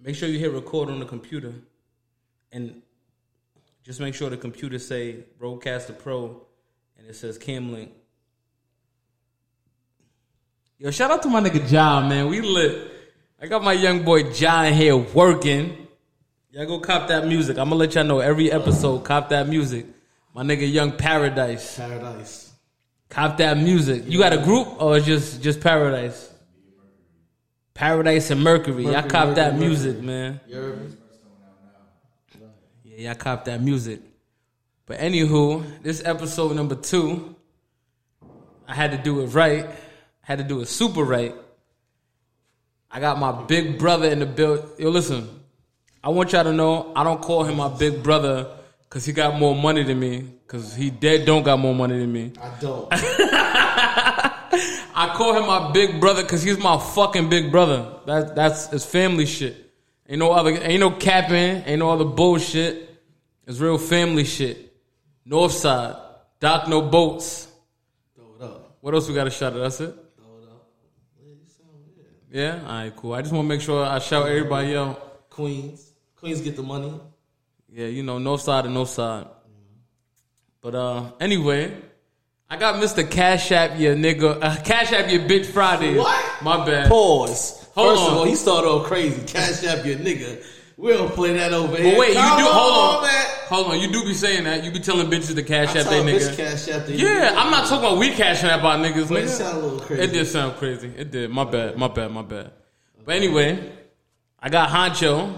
make sure you hit record on the computer, and just make sure the computer say Rodecaster Pro, and it says Camlink. Yo, shout out to my nigga John, man. We lit. I got my young boy John here working. Y'all go cop that music. I'm gonna let y'all know every episode. Cop that music. My nigga Young Paradise. Paradise. Cop that music. You got a group or just just Paradise? Paradise and Mercury. y'all cop that Mercury, music, man. You? Yeah, y'all cop that music. But anywho, this episode number two, I had to do it right. had to do it super right. I got my big brother in the build. Yo, listen, I want y'all to know I don't call him my big brother because he got more money than me. Because he dead don't got more money than me. I don't. I call him my big brother because he's my fucking big brother. That that's it's family shit. Ain't no other, ain't no capping, ain't no other bullshit. It's real family shit. Northside, Doc No Boats. Throw it up. What else we got to shout out? That's it. Throw it up. Yeah, you sound weird. Yeah, all right, cool. I just want to make sure I shout everybody out. Queens. Queens get the money. Yeah, you know, no side and no side. But uh, anyway, I got Mr. Cash App your nigga, uh, Cash App your bitch Friday. What? My bad. Pause. Hold First on. of all, he started off crazy. Cash app your nigga. We don't play that over here. But wait, you do Come hold on, man. hold on. You do be saying that. You be telling bitches to cash I app they nigga. cash app the Yeah, I'm not talking about we cashing app our niggas, But it sound a little crazy. It did sound crazy. It did. My bad. My bad. My bad. But anyway, I got Honcho.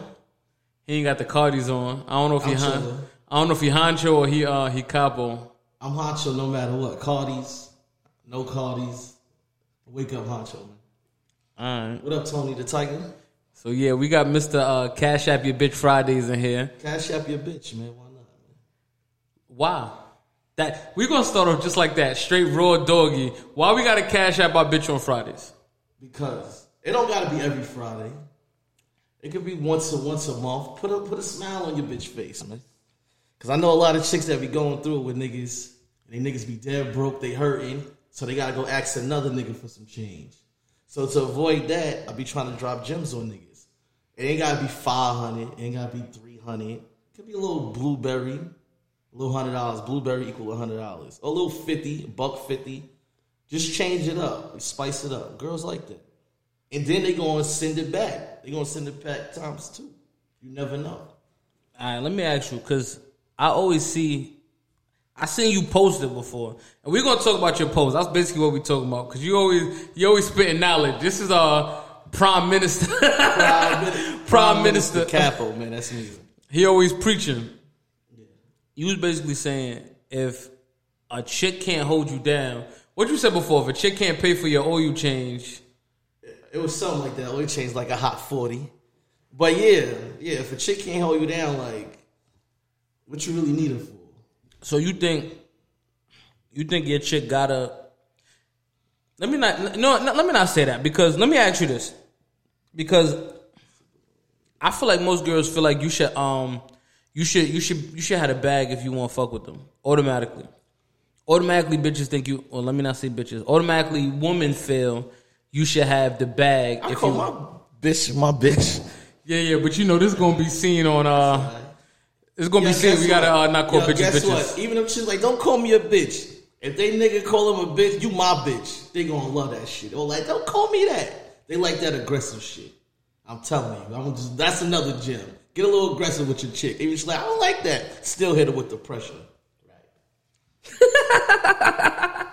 He ain't got the Cardis on. I don't know if he I'm Hon- chilling. I don't know if he Honcho or he uh he Capo. I'm honcho no matter what. Cardi's, no Cardi's. Wake up honcho, man. All right. What up, Tony the Tiger? So yeah, we got Mr. Uh, Cash App Your Bitch Fridays in here. Cash app your bitch, man. Why not? Man? Wow. That we're gonna start off just like that, straight raw doggy. Why we gotta cash app our bitch on Fridays? Because it don't gotta be every Friday. It could be once a once a month. Put a put a smile on your bitch face, man. Cause I know a lot of chicks that be going through it with niggas, and they niggas be dead broke, they hurting, so they gotta go ask another nigga for some change. So to avoid that, I be trying to drop gems on niggas. It ain't gotta be five hundred, it ain't gotta be three hundred. Could be a little blueberry, a little hundred dollars. Blueberry equal hundred dollars. A little fifty, buck fifty. Just change it up, spice it up. Girls like that. And then they gonna send it back. They gonna send it back times two. You never know. All right, let me ask you, cause I always see, I seen you post it before, and we're gonna talk about your post. That's basically what we talking about, cause you always you always spitting knowledge. This is our prime minister. Prime, Prime Minister. Capo, man, that's me. he always preaching. You was basically saying if a chick can't hold you down, what you said before, if a chick can't pay for your oil change, It was something like that. Oil changed like a hot forty. But yeah, yeah. If a chick can't hold you down, like, what you really need her for? So you think you think your chick gotta let me not no, no let me not say that because let me ask you this. Because I feel like most girls feel like you should um you should you should you should have a bag if you want to fuck with them automatically. Automatically bitches think you or let me not say bitches. Automatically women feel you should have the bag I if call you my bitch my bitch. Yeah, yeah, but you know this is gonna be seen on uh it's gonna Yo, be guess we gotta uh, not call Yo, bitches guess bitches. what? Even if she's like, don't call me a bitch. If they nigga call him a bitch, you my bitch. They gonna love that shit. Or like, don't call me that. They like that aggressive shit. I'm telling you. I'm just that's another gem. Get a little aggressive with your chick. Even if she's like, I don't like that. Still hit her with the pressure.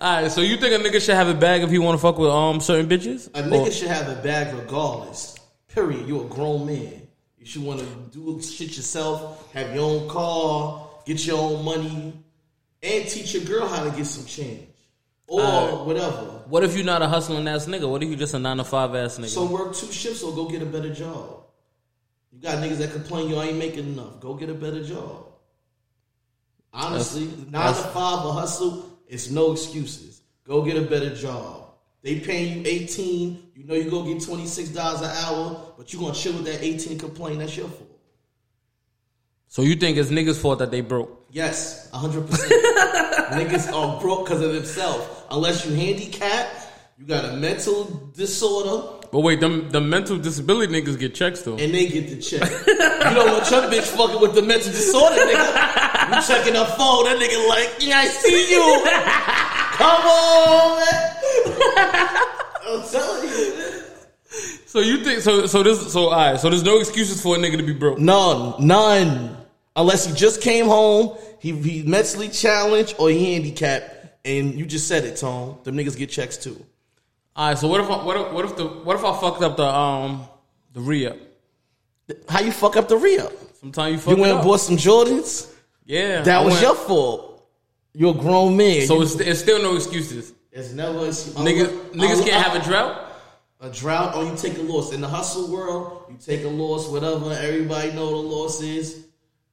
Alright, so you think a nigga should have a bag if he wanna fuck with um certain bitches? A Or- nigga should have a bag regardless. Period. You're a grown man. You should want to do shit yourself, have your own car, get your own money, and teach your girl how to get some change. Or Alright. whatever. What if you're not a hustling ass nigga? What if you're just a nine to five ass nigga? So work two shifts or go get a better job. You got niggas that complain you ain't making enough. Go get a better job. Honestly, nine to five or hustle, it's no excuses. Go get a better job. They paying you 18, you know you go get $26 an hour, but you gonna chill with that 18 and complain, that's your fault. So you think it's niggas' fault that they broke? Yes, 100%. niggas are broke because of themselves. Unless you handicap, You got a mental disorder, But wait, them the mental disability niggas get checks though. and they get the check. you don't want your bitch fucking with the mental disorder, nigga. You checking her phone, that nigga like, yeah, I see you. Come on, man. I'm telling you. So you think so? So this so all right. So there's no excuses for a nigga to be broke. None, none. Unless he just came home, he he mentally challenged or he handicapped, and you just said it, Tone. Them niggas get checks too. All right. So what if I, what if, what if the what if I fucked up the um the re up? How you fuck up the re-up? Sometimes you fuck up. You went and bought some Jordans? Yeah, That I was went- your fault. You're a grown man. So it's, it's still no excuses. It's never a, Niggas niggas can't have a drought. a drought or you take a loss. In the hustle world, you take a loss, whatever. Everybody know the loss is.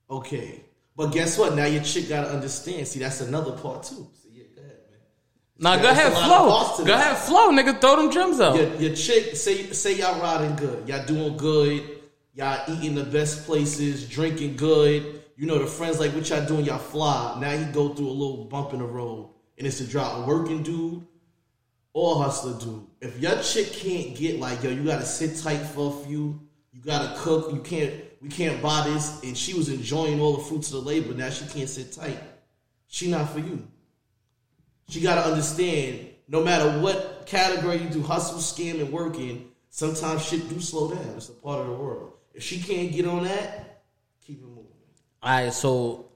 Okay. But guess what? Now your chick gotta understand. See, that's another part too. See, yeah, go ahead, man. Nah, Yeah, go ahead, a lot of flow. Go ahead, flow, nigga. Throw them gems out. Your, your chick, say say y'all riding good, y'all doing good, y'all eating the best places, drinking good. You know the friends like what y'all doing, y'all fly. Now you go through a little bump in the road, and it's a drop. Working dude or hustler dude. If your chick can't get like yo, you gotta sit tight for a few. You gotta cook. You can't. We can't buy this. And she was enjoying all the fruits of the labor. Now she can't sit tight. She not for you. She got to understand no matter what category you do, hustle, scam, and working, sometimes shit do slow down. It's a part of the world. If she can't get on that, keep it moving. All right, so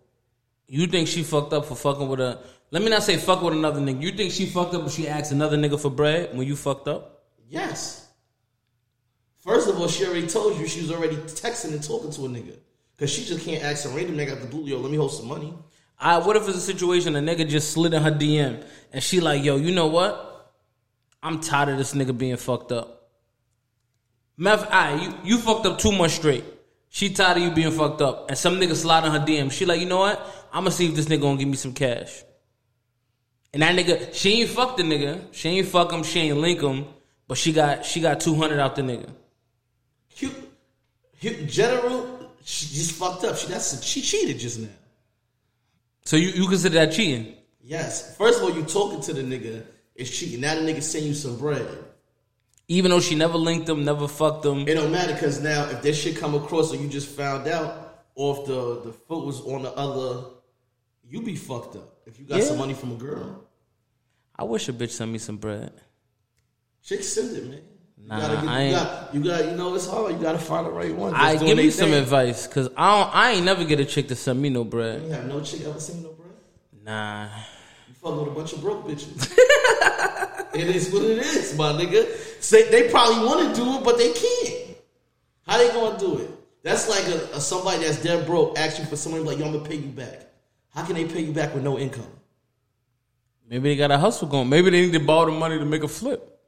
you think she fucked up for fucking with a? Let me not say fuck with another nigga. You think she fucked up when she asked another nigga for bread when you fucked up? Yes. First of all, she already told you she was already texting and talking to a nigga. Because she just can't ask a random nigga at the blue, yo, let me hold some money. I what if it's a situation a nigga just slid in her DM and she like, yo, you know what? I'm tired of this nigga being fucked up. Math, I you you fucked up too much straight. She tired of you being fucked up, and some nigga slide in her DM. She like, you know what? I'm gonna see if this nigga gonna give me some cash. And that nigga, she ain't fuck the nigga. She ain't fuck him. She ain't link him. But she got she got two hundred out the nigga. Hu- Hu- General, she just fucked up. She that's she cheated just now. So you you consider that cheating? Yes. First of all, you talking to the nigga is cheating. Now the nigga send you some bread. Even though she never linked him, never fucked him. It don't matter because now if this shit come across or you just found out, or if the the foot was on the other, you be fucked up. If you got Yeah. some money from a girl, I wish a bitch sent me some bread. chick send it, man. You Nah, gotta get, I you, ain't- got, you got you know it's hard. You gotta find the right one. Just I give me some thing. advice, cause I don't, I ain't never get a chick to send me no bread. You have no chick ever seen no bread. Nah, You fucking with a bunch of broke bitches. it is what it is, my nigga. Say they probably want to do it, but they can't. How they gonna do it? That's like a, a somebody that's dead broke asking for somebody like, yo, I'm gonna pay you back. How can they pay you back with no income? Maybe they got a hustle going. Maybe they need to borrow the money to make a flip.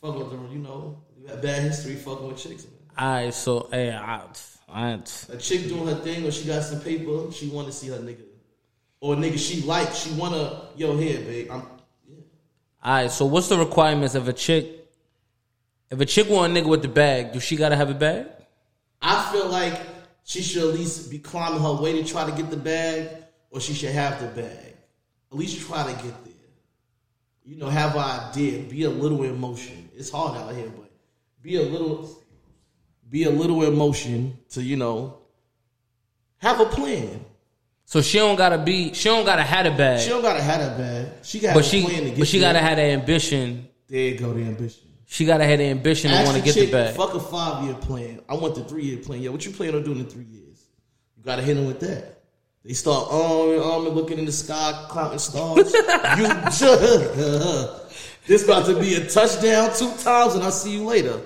Fucking with them, you know, you got bad history fucking with chicks. Man. Alright, so hey, I, I, A chick doing her thing, or she got some paper, she want to see her nigga, or a nigga she like, she wanna, yo, here, babe, I'm. Yeah. alright. So what's the requirements of a chick? If a chick want a nigga with the bag, do she gotta have a bag? I feel like she should at least be climbing her way to try to get the bag, or she should have the bag. At least try to get there. You know, have an idea. Be a little in motion. It's hard out here, but be a little, be a little in motion to you know, have a plan. So she don't gotta be, she don't gotta have a bag, She don't gotta have a bag. She got but a she, plan to get. but she there. gotta have the ambition. There you go, the ambition. She gotta have the ambition to want to get chick, the bag. Fuck a five year plan. I want the three year plan. Yeah, what you plan on doing in three years? You gotta hit them with that. They start arming, arming, looking in the sky, counting stars. you just, this about to be a touchdown two times, and I'll see you later.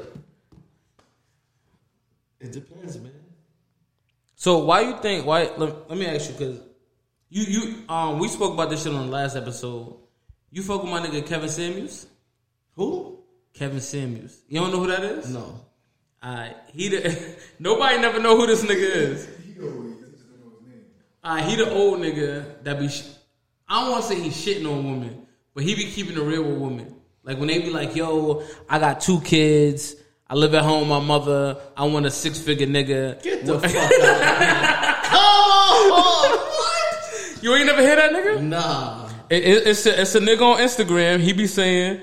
It depends, man. So why you think? Why? Let, let me ask you because you you um we spoke about this shit on the last episode. You fuck with my nigga Kevin Samuels. Who? Kevin Samuels. You don't know who that is? No. Alright, he the nobody never know who this nigga is. Alright, he the old nigga that be. Sh- I don't want to say he's shitting on women, but he be keeping it real with women. Like when they be like, "Yo, I got two kids. I live at home with my mother. I want a six figure nigga." Get the fuck out. Come on! What? You ain't never hear that nigga? Nah. It, it, it's a, it's a nigga on Instagram. He be saying,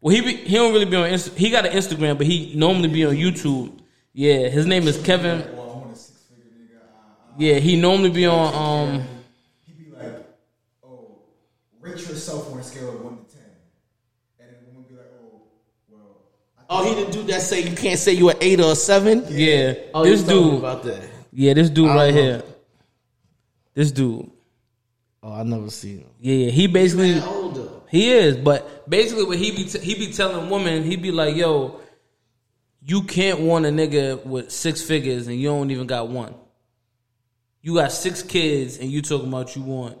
well, he be, he don't really be on. Insta, he got an Instagram, but he normally be on YouTube. Yeah, his name is Kevin. Well, I want a six figure nigga. I, I, Yeah, he normally be on. Um, He'd be like, oh, rate yourself on a scale of one to ten, and then the woman be like, oh, well, I Oh, he the dude that say you can't say you an eight or a seven. yeah, Oh, this told me dude. about that. Yeah, this dude I right don't know. here. This dude. Oh, I never seen him. Yeah, yeah. He basically Man, older. he is, but basically what he be t- he be telling women, he be like, "Yo, you can't want a nigga with six figures and you don't even got one. You got six kids and you talking about you want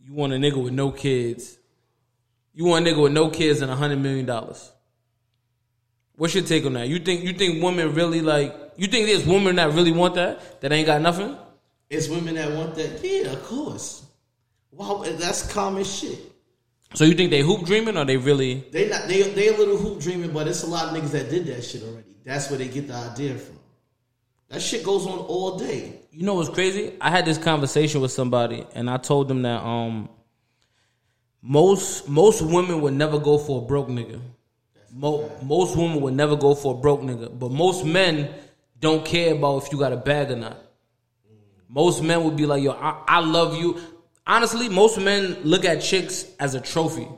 you want a nigga with no kids. You want a nigga with no kids and a hundred million dollars. What's your take on that? You think you think women really like you think there's women that really want that that ain't got nothing? It's women that want that. Yeah, of course. Wow, that's common shit. So you think they hoop dreaming or they really? They not they they a little hoop dreaming, but it's a lot of niggas that did that shit already. That's where they get the idea from. That shit goes on all day. You know what's crazy? I had this conversation with somebody, and I told them that um most most women would never go for a broke nigga. Mo- most women would never go for a broke nigga, but most men don't care about if you got a bag or not. Most men would be like, "Yo, I, I love you." Honestly, most men look at chicks as a trophy.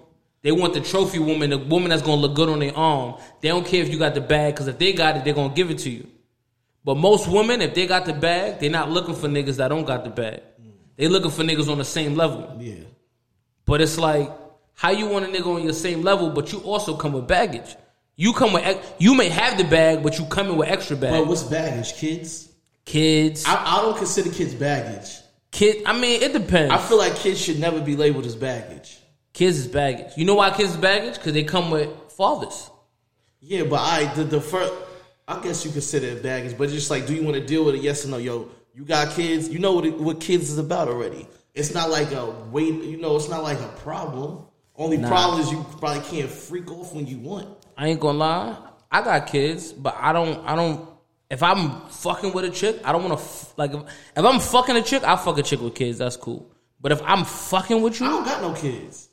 They want the trophy woman, the woman that's gonna look good on their arm. They don't care if you got the bag, because if they got it, they're gonna give it to you. But most women, if they got the bag, they're not looking for niggas that don't got the bag. They looking for niggas on the same level. Yeah. But it's like, how you want a nigga on your same level, but you also come with baggage. You come with, you may have the bag, but you come in with extra bag. But what's baggage? Kids? kids, I, I don't consider kids baggage. kid. I mean, it depends. I feel like kids should never be labeled as baggage. kids is baggage. You know why kids is baggage? Because they come with fathers. Yeah, but I the the first I guess you consider it baggage, but just like, do you want to deal with it? Yes or no? Yo, you got kids. You know what it, what kids is about already. It's not like a wait. You know, it's not like a problem. Only problem is you probably can't freak off when you want. I ain't gonna lie. I got kids, but I don't. I don't. If I'm fucking with a chick, I don't want to f- like. If, if I'm fucking a chick, I'll fuck a chick with kids. That's cool. But if I'm fucking with you, I don't got no kids.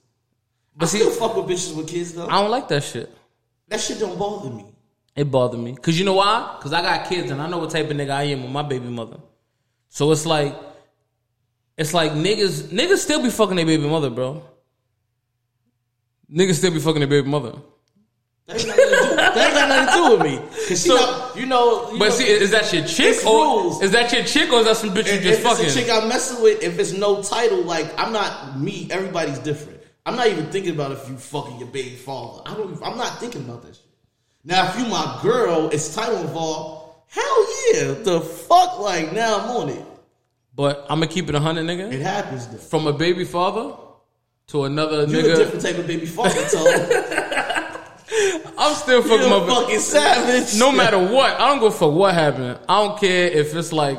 but I see, still fuck with bitches with kids though. I don't like that shit. that shit don't bother me. It bothered me. Cause you know why? Cause I got kids and I know what type of nigga I am with my baby mother. So it's like, it's like niggas, niggas still be fucking their baby mother, bro. Niggas still be fucking their baby mother. That ain't, do, that ain't got nothing to do with me. Cause So- not, you know, you But know, see, is that your chick or rules. is that your chick or is that some bitch you if, just if fucking? it's a chick I'm messing with, if it's no title, like I'm not me. Everybody's different. I'm not even thinking about if you fucking your baby father. I don't. I'm not thinking about that shit. Now, if you my girl, it's title involved. Hell yeah, the fuck, like now I'm on it. But I'm gonna keep it a hundred, nigga. It happens though. From a baby father to another You're a nigga, different type of baby father, Tone. I'm still fucking You're my a fucking savage. No matter what, I don't go for what happened. I don't care if it's like,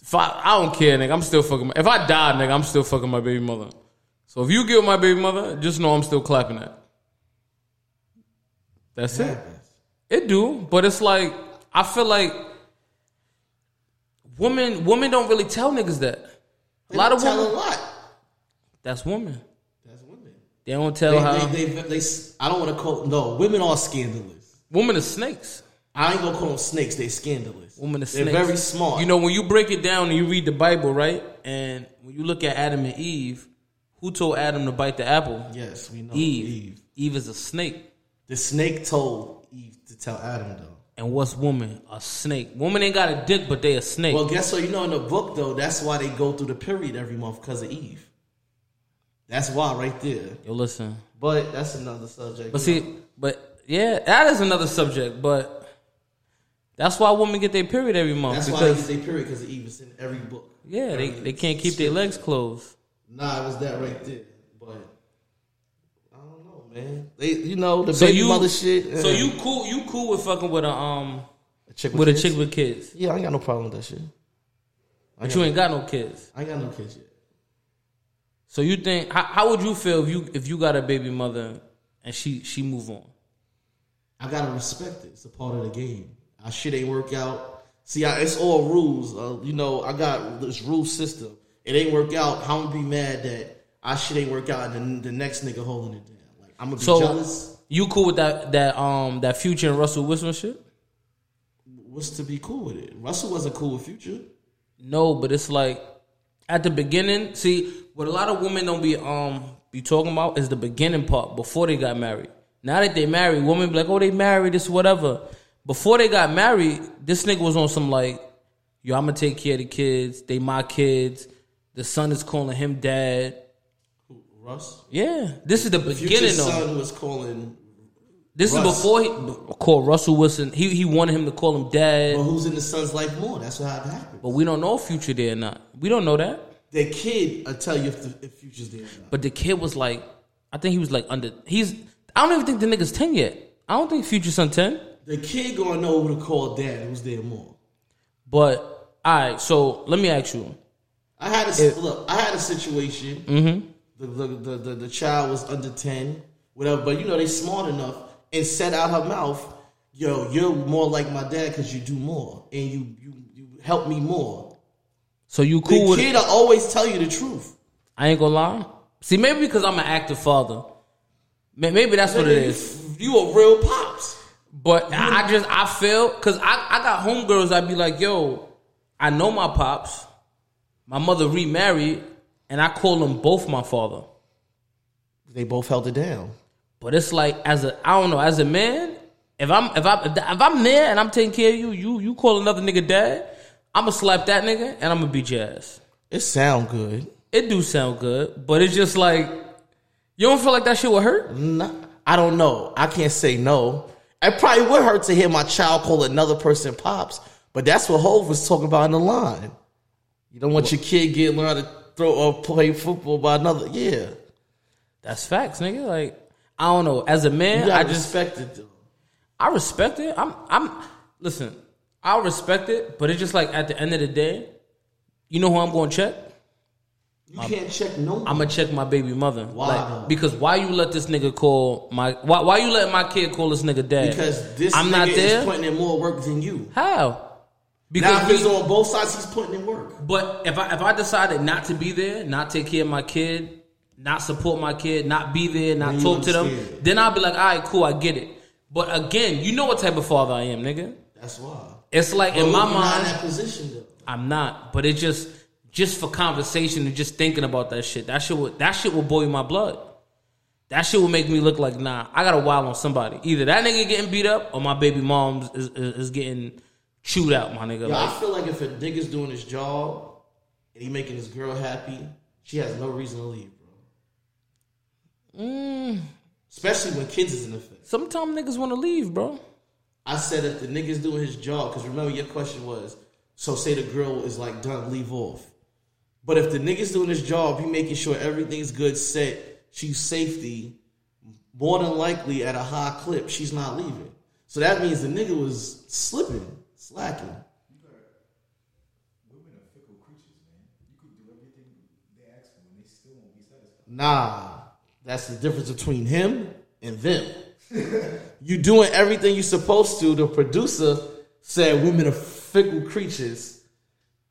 if I, I don't care, nigga. I'm still fucking. My, if I die, nigga, I'm still fucking my baby mother. So if you kill my baby mother, just know I'm still clapping that. That's it. It do, but it's like I feel like women women don't really tell niggas that. A lot of tell women. a lot. That's women. That's women. They don't tell They, how they, they, they, I don't want to call. No, women are scandalous. women are snakes. I ain't gonna call them snakes. They scandalous. Women are snakes. They're very smart. You know, when you break it down and you read the Bible, right? And when you look at Adam and Eve, who told Adam to bite the apple? Yes, we know Eve. Eve. Eve is a snake. The snake told Eve to tell Adam though. And what's woman? A snake. Woman ain't got a dick, but they a snake. Well, guess what? You know, in the book though, that's why they go through the period every month because of Eve. That's why, right there. Yo, listen. But that's another subject. But you know. see, but yeah, that is another subject. But that's why women get their period every month that's why they get their period because of Eve. It's in every book. yeah, they they can't keep their legs closed. Nah, it was that right there. But I don't know, man. They, you know, the So baby you, mother shit. so you cool? You cool with fucking with a um a chick with a kids? chick with kids? Yeah, I ain't got no problem with that shit. I But you ain't got no kids. I ain't got no kids yet. So you think how, how would you feel if you if you got a baby mother and she she move on? I gotta respect it. It's a part of the game. Our shit ain't work out. See, I, it's all rules. Uh, you know, I got this rule system. It ain't work out. How I'm gonna be mad that our shit ain't work out, and the, the next nigga holding it down. I'm gonna be So jealous. you cool with that that um that future and Russell Wilson shit? What's to be cool with it? Russell wasn't cool with Future. No, but it's like at the beginning. See, what a lot of women don't be um be talking about is the beginning part before they got married. Now that they married, women be like, "Oh, they married, this whatever." Before they got married, this nigga was on some like, "Yo, I'm gonna take care of the kids. They my kids. The son is calling him dad." Russ. Yeah, this is the beginning though. son was calling. This Russ. is before he called Russell Wilson. He he wanted him to call him dad, Well, who's in the son's life more? That's how it happened. but we don't know if Future there or not. We don't know that. The kid, I tell you if, the, if Future's there. Or not. But the kid was like, I think he was like under. He's. I don't even think the nigga's ten yet. I don't think Future's son ten. The kid gonna know who to call dad. Who's there more? But all right, so let me ask you. I had a look. I had a situation. Mm-hmm. The, the, the the the child was under ten, whatever. But you know they smart enough and said out her mouth, "Yo, you're more like my dad because you do more and you you you help me more." So you The cool with kid always tell you the truth. I ain't gonna lie. See, maybe because I'm an active father. Maybe that's what it is. You a real pops. But I I just I feel because I I got homegirls. I'd be like, yo, I know my pops. My mother remarried, and I call them both my father. They both held it down. But it's like as a I don't know as a man, if I'm if I if I'm there and I'm taking care of you, you you call another nigga dad, I'ma slap that nigga and I'm gonna beat jazz. It sound good. It do sound good, but it's just like you don't feel like that shit would hurt. Nah, I don't know. I can't say no. It probably would hurt to hear my child call another person pops, but that's what Hove was talking about in the line. You don't want your kid get learn how to throw or play football by another. Yeah, That's facts, nigga. Like I don't know. As a man, I just respect it. Though. I respect it. I'm I'm listen. I respect it, but it's just like at the end of the day, you know who I'm going to check? You can't check no. I'm gonna check my baby mother. Why Like, because why you let this nigga call my why why you let my kid call this nigga dad? because this I'm nigga not is there. putting in more work than you. How? Now Because if we- it's on both sides, he's putting in work. but if I if I decided not to be there, not take care of my kid, not support my kid, not be there, not Then talk to them, then I'll be like, all right, cool, I get it. But again, you know what type of father I am, nigga. That's why. It's like in my look, you're not in mind, that position though. I'm not. But it just just for conversation and just thinking about that shit. That shit would that shit will boil my blood. That shit will make me look like nah. I got to wild on somebody. Either that nigga getting beat up or my baby mom is, is, is getting chewed out. My nigga. Yo, Like, I feel like if a nigga's doing his job and he making his girl happy, she has no reason to leave, bro. Mm. Especially when kids is in effect. sometimes niggas want to leave, bro. I said if the nigga's doing his job, because remember your question was, so say the girl is like done, leave off. But if the nigga's doing his job, he making sure everything's good, set, she's safety, more than likely at a high clip, she's not leaving. So that means the nigga was slipping, slacking. Women are fickle creatures, man. You could do everything they ask for and they still won't be satisfied. Nah, that's the difference between him and them. you doing everything you're supposed to. The producer said women are fickle creatures.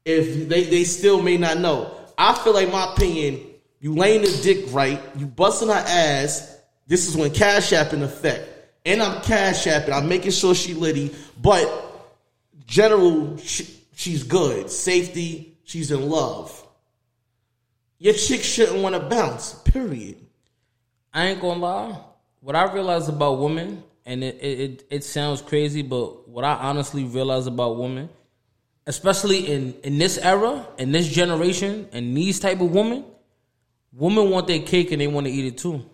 If they, they still may not know. I feel like my opinion, you laying the dick right, you busting her ass. This is when cash app in effect. And I'm cash apping. I'm making sure she litty. But general, she, she's good. Safety, she's in love. Your chick shouldn't want to bounce. Period. I ain't gonna lie. What I realize about women, and it, it, it, sounds crazy, but what I honestly realize about women, especially in, in this era, in this generation, and these type of women, women want their cake and they want to eat it too.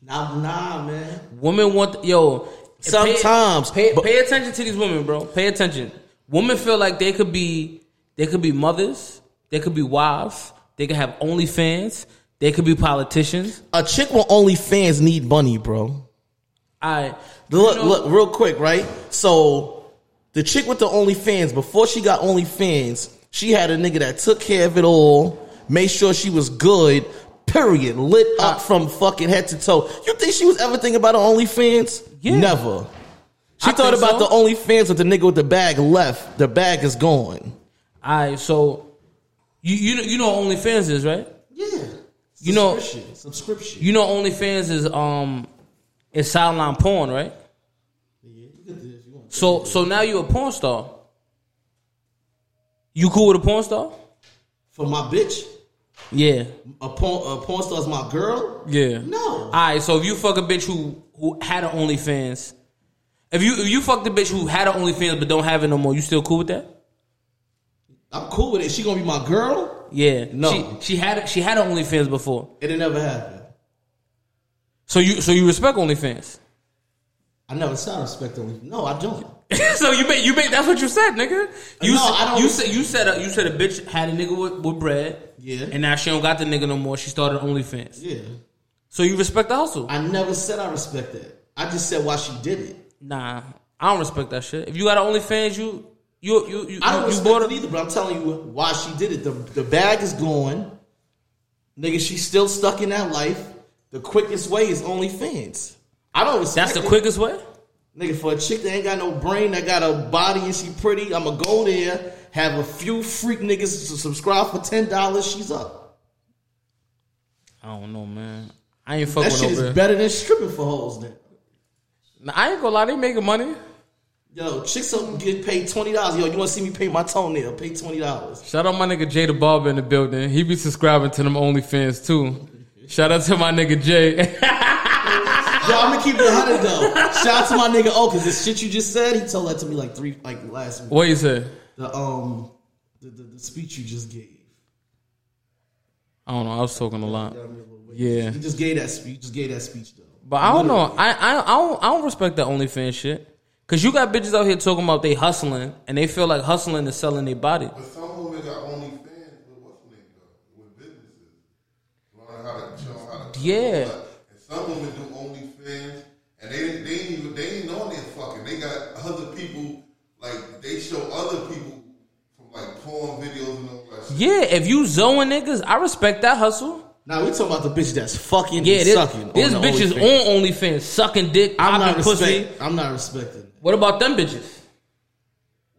Nah, nah, man. Women want yo. pay- Sometimes, pay, but- pay attention to these women, bro. Pay attention. Women feel like they could be, they could be mothers, they could be wives, they could have OnlyFans, they could be politicians. A chick with OnlyFans need money, bro. I Look, know- look, real quick, right? So, the chick with the OnlyFans, before she got OnlyFans, she had a nigga that took care of it all, made sure she was good, period. Lit up from fucking head to toe. You think she was ever thinking about her OnlyFans? Yeah. Never. She I thought about so. the OnlyFans with the nigga with the bag left. The bag is gone. All right, so you you know, you know what OnlyFans is right? Yeah. You know, Subscription. Subscription. you know, OnlyFans is um, is sideline porn, right? yeah, you get this. You want So, so now you're a porn star. You cool with a porn star? for my bitch. Yeah, A porn, a porn star's my girl. yeah. No, All right, so if you fuck a bitch who who had an OnlyFans, if you if you fuck the bitch who had an OnlyFans but don't have it no more, you still cool with that? I'm cool with it. She gonna be my girl. Yeah, No. She, she had she had an OnlyFans before, It never happened. so you so you respect OnlyFans. I never said I respect them. No, I don't. so you made you made that's what you said, nigga. You No, said, I don't- you said you said a, you said a bitch had a nigga with, with bread. Yeah. and now she don't got the nigga no more. She started OnlyFans. Yeah, So you respect the hustle? I never said I respect that. I just said why she did it. Nah, I don't respect that shit. If you got an OnlyFans, you you you you, I don't you respect bought it either, but I'm telling you why she did it. The the bag is gone. Nigga, she's still stuck in that life. The quickest way is OnlyFans. I don't respect That's the it. quickest way. Nigga, for a chick that ain't got no brain, that got a body and she pretty, I'ma go there, have a few freak niggas to subscribe for ten dollars, she's up. I don't know, man. I ain't fucking That with shit no is better than stripping for hoes now. Nah, I ain't gonna lie, they making money. Yo, chicks don't get paid twenty dollars. Yo, you wanna see me pay my toenail? Pay twenty dollars. Shout out my nigga Jay the Barber in the building. He be subscribing to them OnlyFans too. Shout out to my nigga Jay. Yo, I'm gonna keep it hundred though. Shout out to my nigga O, cause this shit you just said, he told that to me like three, like last week. what you say? The um, the, the, the speech you just gave. I don't know. I was talking a lot. Yeah, He just gave that speech. Just gave that speech though. But I don't know. I I I don't, I don't respect that OnlyFans shit. Cause you got bitches out here talking about they hustling and they feel like hustling is selling their body. But some women got only fans with what's the name though, with businesses. Learn how to show how to Yeah. And some women do only fans and they they ain't even they ain't on there fucking. They got other people like they show other people from like porn videos and all that shit. Yeah, if you zoing niggas, I respect that hustle. Now we talking about the bitch that's fucking Yeah, and this, sucking. this on the bitch is OnlyFans. on OnlyFans, sucking dick, I'm not popping pussy. I'm not respecting. it. What about them bitches?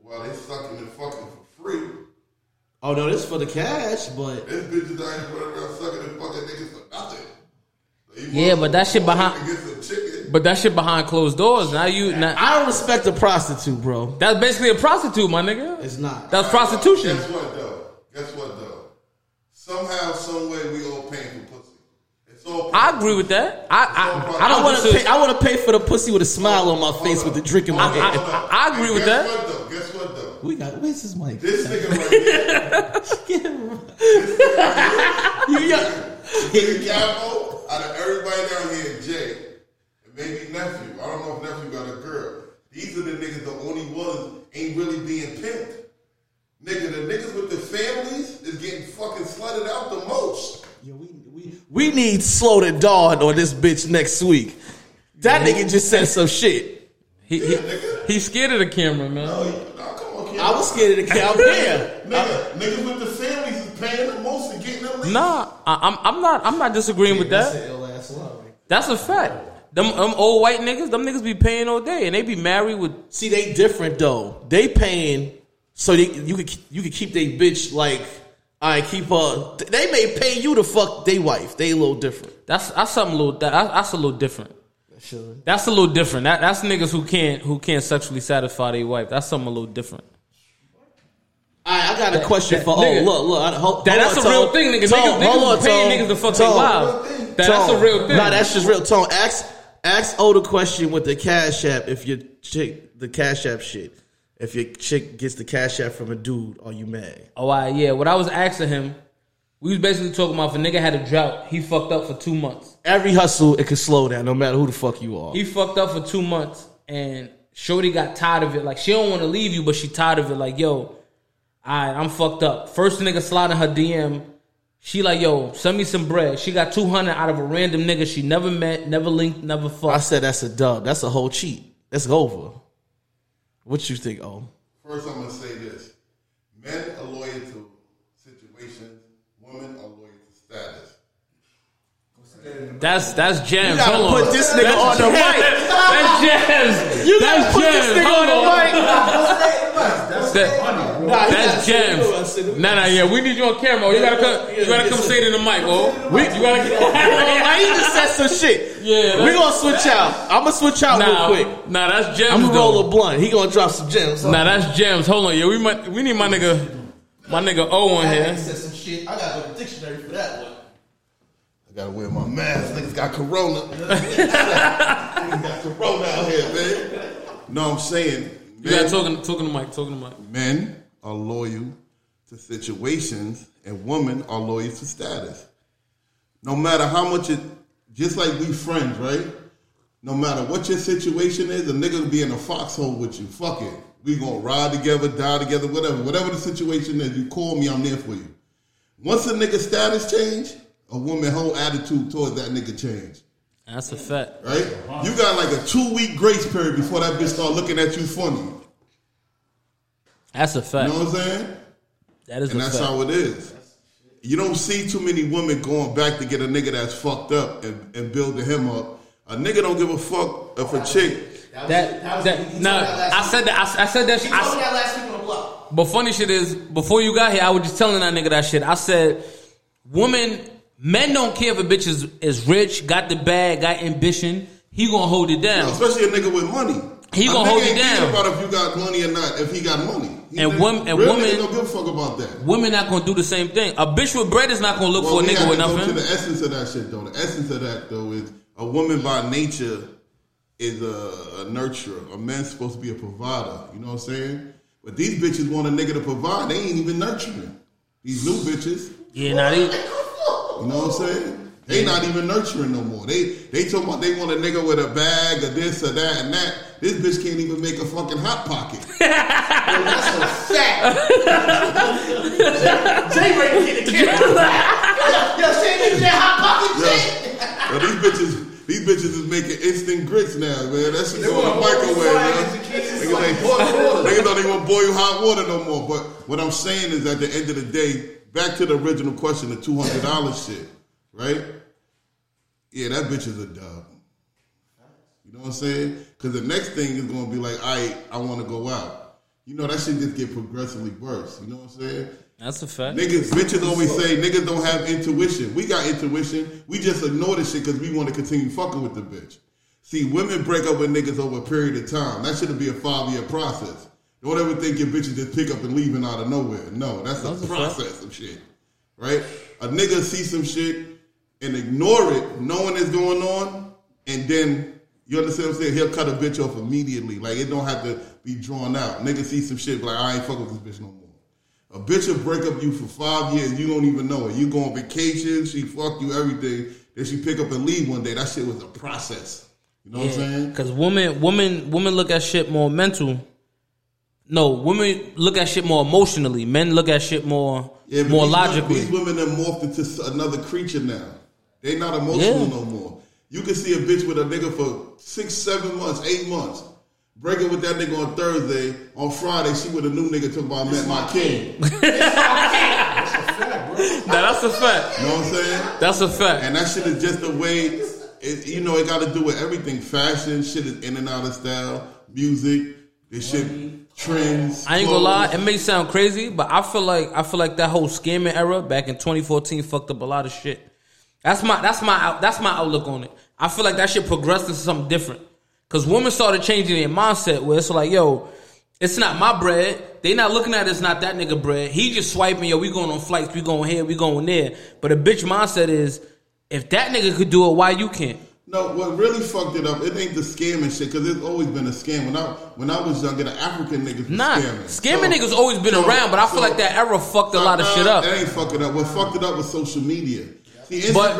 Well, they sucking and fucking for free. Oh no, this is for the cash, but This bitches that ain't running around sucking and fucking niggas for nothing. So Yeah, but that shit behind- to Get some chicken. But that shit behind closed doors. Now you, now, I don't respect a prostitute, bro. that's basically a prostitute, my nigga. It's not. That's prostitution. Guess what though? Guess what though? Somehow, some way, we all paying for pussy. It's all. I agree with that. I I, I I don't want to pay. I want to pay for the pussy with a smile on my face with the drink in my I- hand. I- I agree with guess that. What though? Guess what though? we got. Where's his mic? This nigga right here, You got- Nigga Capo, out of everybody down here, Jay, and maybe nephew. I don't know if nephew got a girl. These are the niggas, the only ones ain't really being pimped. Nigga, the niggas with the families is getting fucking slutted out the most. Yo, we, we, we need slow to dawn on this bitch next week. That nigga just said some shit. he, he, he's scared of the camera, man. Nah, come on, kid. I was scared of the camera. Yeah. Nigga, niggas with the families is paying the most and getting them leads. Nah, I, I'm I'm not I'm not disagreeing with that. That's a fact. Them, them old white niggas, them niggas be paying all day, and they be married with. See, they different though. They paying so they, you could you could keep they bitch like. I keep her. They may pay you to fuck they wife. They a little different. That's that's something a little. That, that's a little different. That's a little different. That, that's niggas who can't who can't sexually satisfy their wife. That's something a little different. Right, I got a question that- for. Oh, nigga, look, look. I- Hold, That, hold that's on, a real Tone. thing, niggas. Tone, niggas, hold niggas on, paying Tone. niggas to fuck their wives. That, that's a real thing. Nah, that's just real. Tone, ask ask O the question with the cash app. If your chick the cash app shit. If your chick gets the cash app from a dude, are you mad? Oh, I, yeah. What I was asking him, we was basically talking about if a nigga had a drought, he fucked up for two months. Every hustle, it can slow down, no matter who the fuck you are. He fucked up for two months, and Shorty got tired of it. Like she don't want to leave you, but she tired of it. Like yo, I I'm fucked up. First nigga sliding her DM. She like yo, send me some bread. She got two hundred out of a random nigga she never met, never linked, never fucked. I said that's a dub. That's a whole cheat. That's over. What you think? Oh, First, I'm gonna say this: men are loyal to situations, women are loyal to status. That's that's gems. You gotta Hold on. put this nigga on the mic. That's gems. You gotta put this nigga Hold on the mic. That's That, Nah, that's gotta say it, I gems. Nah, nah, yeah. We need you on camera. Oh. You gotta come. You gotta come say it in the mic, oh. We, You gotta he just said some shit. Yeah, we gonna switch out. I'm gonna switch out Nah, real quick. nah, that's gems. I'm gonna roll a blunt. He gonna drop some gems. Nah, that's gems. Hold on, yeah. We might. We need my nigga. My nigga O on here. said some shit. I gotta go to the dictionary for that one. I gotta wear my mask. Niggas got corona. Niggas got corona out here, man. No, I'm saying, You gotta talking, talking to Mike. Talking to Mike. men are loyal to situations, and women are loyal to status. No matter how much it, just like we friends, right? No matter what your situation is, a nigga will be in a foxhole with you. Fuck it. We gonna ride together, die together, whatever. Whatever the situation is, you call me, I'm there for you. Once a nigga status change, a woman whole attitude towards that nigga change. That's a fact. Right? You got like a two week grace period before that bitch start looking at you funny. That's a fact. You know what I'm saying? That is And a that's fact. how it is. You don't see too many women going back to get a nigga that's fucked up and, and building him up. A nigga don't give a fuck if a chick. That that no, I said that. I, I said that. He told me I, that last week on the block. but funny shit is, before you got here, I was just telling that nigga that shit. I said, women, men don't care if a bitch is, is rich, got the bag, got ambition. He gonna hold it down. Especially a nigga with money. He gonna hold thinking down. about if you got money or not, if he got money. He And ain't- wom- and real women- don't give a fuck about that. Women not gonna do the same thing. A bitch with bread is not gonna look Well, for a nigga with nothing. to the essence of that shit, though. The essence of that, though, is a woman by nature is a, a nurturer. A man's supposed to be a provider. You know what I'm saying? But these bitches want a nigga to provide. They ain't even nurturing. These new bitches. yeah, now they, You know what I'm saying? They not even nurturing no more. They they talking about they want a nigga with a bag of this or that and that. This bitch can't even make a fucking hot pocket. That's a fact. Jay ready to get the camera. Yo, yo, say me that hot pocket Jay. Well, these bitches, these bitches is making instant grits now, man. That shit going in the want microwave, fries man. and kids Niggas like ain't- boiling. Niggas don't even want to boil hot water no more. But what I'm saying is, at the end of the day, back to the original question, the two hundred dollars shit, right? Yeah, that bitch is a dub. You know what I'm saying? Because the next thing is going to be like, I I want to go out. You know that shit just get progressively worse. You know what I'm saying? that's a fact. Niggas, bitches always say niggas don't have intuition. We got intuition. We just ignore the shit because we want to continue fucking with the bitch. See, women break up with niggas over a period of time. That shouldn't be a five year process. Don't ever think your bitches just pick up and leaving out of nowhere. No, that's, That's a a process of shit. Right? A nigga see some shit and ignore it, knowing it's going on, and then you understand what I'm saying? He'll cut a bitch off immediately. Like it don't have to be drawn out. Nigga see some shit be like I ain't fucking with this bitch no more. A bitch will break up you for five years. You don't even know it. You go on vacation. She fuck you everything. Then she pick up and leave one day. That shit was a process. You know what I'm saying? Because women, women, women look at shit more mental. No, women look at shit more emotionally. Men look at shit more, Yeah, more these, logically. These women have morphed into another creature now. They not emotional Yeah. no more. You can see a bitch with a nigga for six, seven months, eight months. Break up with that nigga on Thursday. On Friday, she with a new nigga talking about I met my king. Nah, that's a fact. You know what I'm saying? That's a fact. And that shit is just the way, it, you know, it got to do with everything. Fashion, shit is in and out of style. Music, this shit, trends. I ain't gonna lie, it may sound crazy, but I feel like I feel like that whole scamming era back in 2014 fucked up a lot of shit. That's my that's my that's my outlook on it. I feel like that shit progressed into something different. Cause women started changing their mindset where it's like, yo, it's not my bread. They not looking at it as not that nigga bread. He just swiping, yo, we going on flights, we going here, we going there. But a bitch mindset is, if that nigga could do it, why you can't? No, what really fucked it up, it ain't the scamming shit, because it's always been a scam. When I when I was younger, the African niggas Nah, scamming. scamming So- niggas always been so- around, but I feel like that era fucked a lot of shit up. That ain't fucking it up. What fucked it up was social media. See, But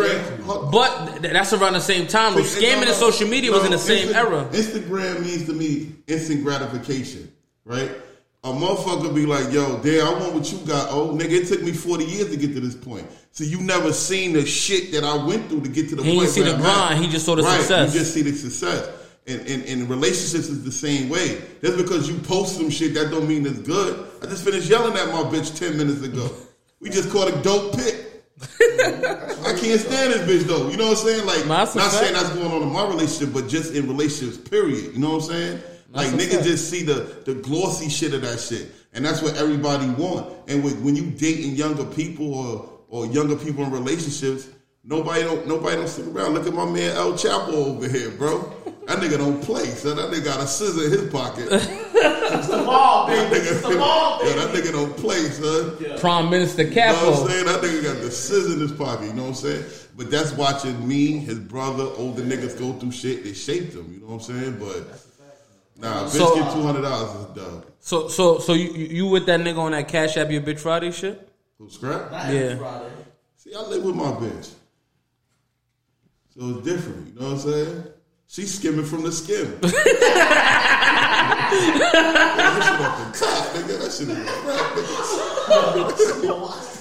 but that's around the same time. though. Scamming and social media was no, in the same Insta- era. Instagram means to me instant gratification, right? A motherfucker be like, yo, damn, I want what you got. Oh, nigga, it took me 40 years to get to this point. So you never seen the shit that I went through to get to the He point ain't see where the grind, he just saw the right, success. You just see the success. And, and, and relationships is the same way. Just because you post some shit, that don't mean it's good. I just finished yelling at my bitch 10 minutes ago. We just caught a dope pic. I can't stand this bitch though. You know what I'm saying? Like, that's not saying that's going on in my relationship, but just in relationships, period. You know what I'm saying? Like a niggas just see the the glossy shit of that shit, and that's what everybody want. And with, when you dating younger people or or younger people in relationships, nobody don't nobody don't stick around. Look at my man El Chapo over here, bro. That nigga don't play, so that nigga got a scissor in his pocket. It's the ball, That baby. It's nigga, the ball, yeah, baby. that nigga don't play, son. Prime Minister You know what Capo. I'm saying? That nigga got the scissor in his pocket, you know what I'm saying? But that's watching me, his brother, older niggas go through shit that shaped them, you know what I'm saying? But nah, bitch So- get two hundred dollars is dub. So so so you you with that nigga on that Cash App your Bitch Friday shit? Who scrap? Not Yeah. Friday. See, I live with my bitch. So it's different, you know what I'm saying? She's skimming from the skim. Yeah, that shit off the top, nigga. That shit is crap, nigga.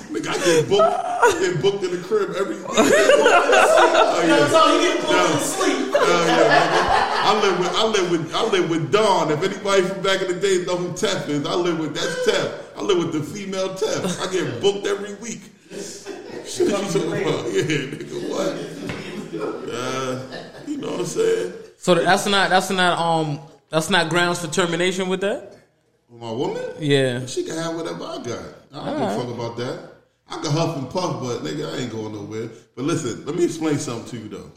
Nigga, I get booked, I get booked in the crib every. Oh, yeah. That's all he get pulled Yeah. to sleep. Hell yeah, nigga. I live with I live with I live with Dawn. If anybody from back in the day know who Tef is, I live with that's Tef. I live with the female Tef. I get booked every week. Shit, you talking about? Yeah, nigga, what? Uh, you know what I'm saying? So that's not that's not um that's not grounds for termination with that? With my woman, Yeah. she can have whatever I got. I don't give a fuck about that. I can huff and puff, but nigga, I ain't going nowhere. But listen, let me explain something to you though.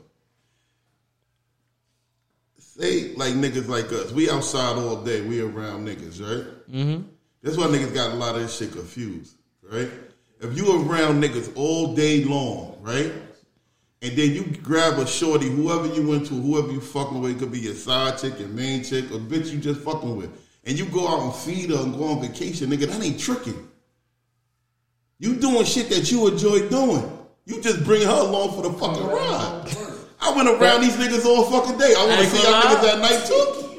Say like niggas like us, we outside all day, we around niggas, right? Mm-hmm. That's why niggas got a lot of this shit confused, right? If you around niggas all day long, right? And then you grab a shorty, whoever you into, whoever you fucking with, it could be your side chick, your main chick, or bitch you just fucking with. And you go out and feed her and go on vacation, nigga, that ain't tricking. You doing shit that you enjoy doing. You just bring her along for the fucking ride. I went around these niggas all fucking day. I want to Ain't see y'all niggas lie. at night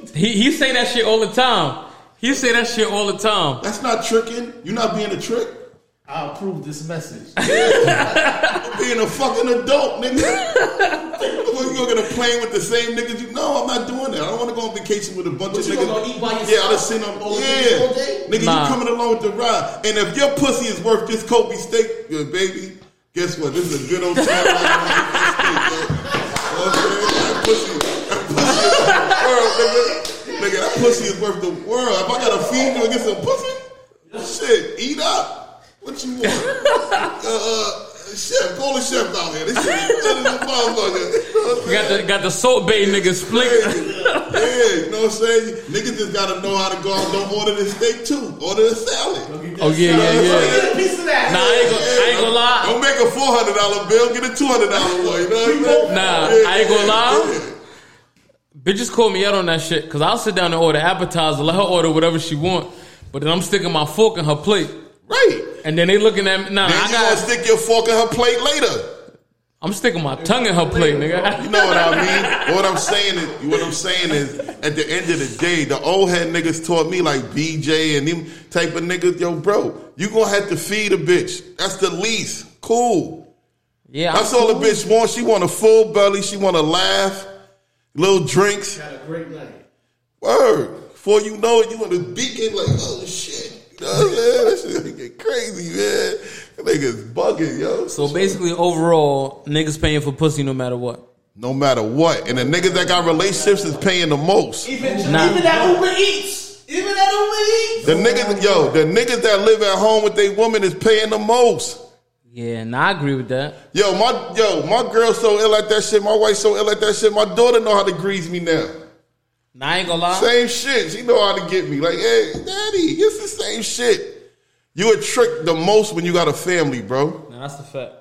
too. He he say that shit all the time. He say that shit all the time. That's not tricking. You're not being a trick. I approve this message. Being a fucking adult, nigga. You gonna plane with the same niggas? You know, I'm not doing that. I don't want to go on vacation with a bunch What, of you niggas. gonna eat by yourself? Yeah, I done seen them. All day, yeah, all day? nigga, Nah. you coming along with the ride. And if your pussy is worth this Kobe steak, yeah, baby, guess what? This is a good old time. You I'm saying? That pussy, that pussy is worth the world, nigga. Nigga, that pussy is worth the world. If I gotta feed you and get some pussy, shit, eat up. What you want? uh, uh, chef, call the chef out here. This shit is a motherfucker. You know what I'm Got the got the Salt Bae nigga split. yeah, you know what I'm saying? Niggas just gotta know how to go out don't order the steak too. Order the salad. Oh yeah, yeah, yeah. Get a piece of that. Nah, I ain't gonna, I ain't gonna lie. Don't make a four hundred dollar bill, get a two hundred dollar one. You know what I'm saying? Nah, I ain't gonna lie. yeah. Bitches call me out on that shit because I'll sit down and order appetizer, let her order whatever she want, but then I'm sticking my fork in her plate, Right. And then they looking at me. Nah, Then I you gonna stick your fork in her plate later. I'm sticking my tongue in her plate, nigga. You know what I mean? what I'm saying is, what I'm saying is, at the end of the day, the old head niggas taught me like BJ and them type of niggas. Yo, bro, you gonna have to feed a bitch. That's the least. Cool. Yeah, That's I'm all cool. the bitch wants. She want a full belly. She want to laugh, little drinks. Had a great night. Word. Before you know it, you want to beacon like, oh shit. You know what I'm saying? That shit get crazy, man. That nigga's bugging, yo. So basically, overall, niggas paying for pussy no matter what. No matter what. And the niggas that got relationships is paying the most. Even, Nah. even that Uber Eats. Even that Uber Eats. The niggas, yo, the niggas that live at home with their woman is paying the most. Yeah, nah, I agree with that. Yo, my yo, my girl so ill at that shit. My wife so ill at that shit. My daughter know how to grease me now. Nah, I ain't gonna lie. Same shit. She know how to get me. Like, hey, daddy, it's the same shit. You a trick the most when you got a family, bro. Nah, that's the fact.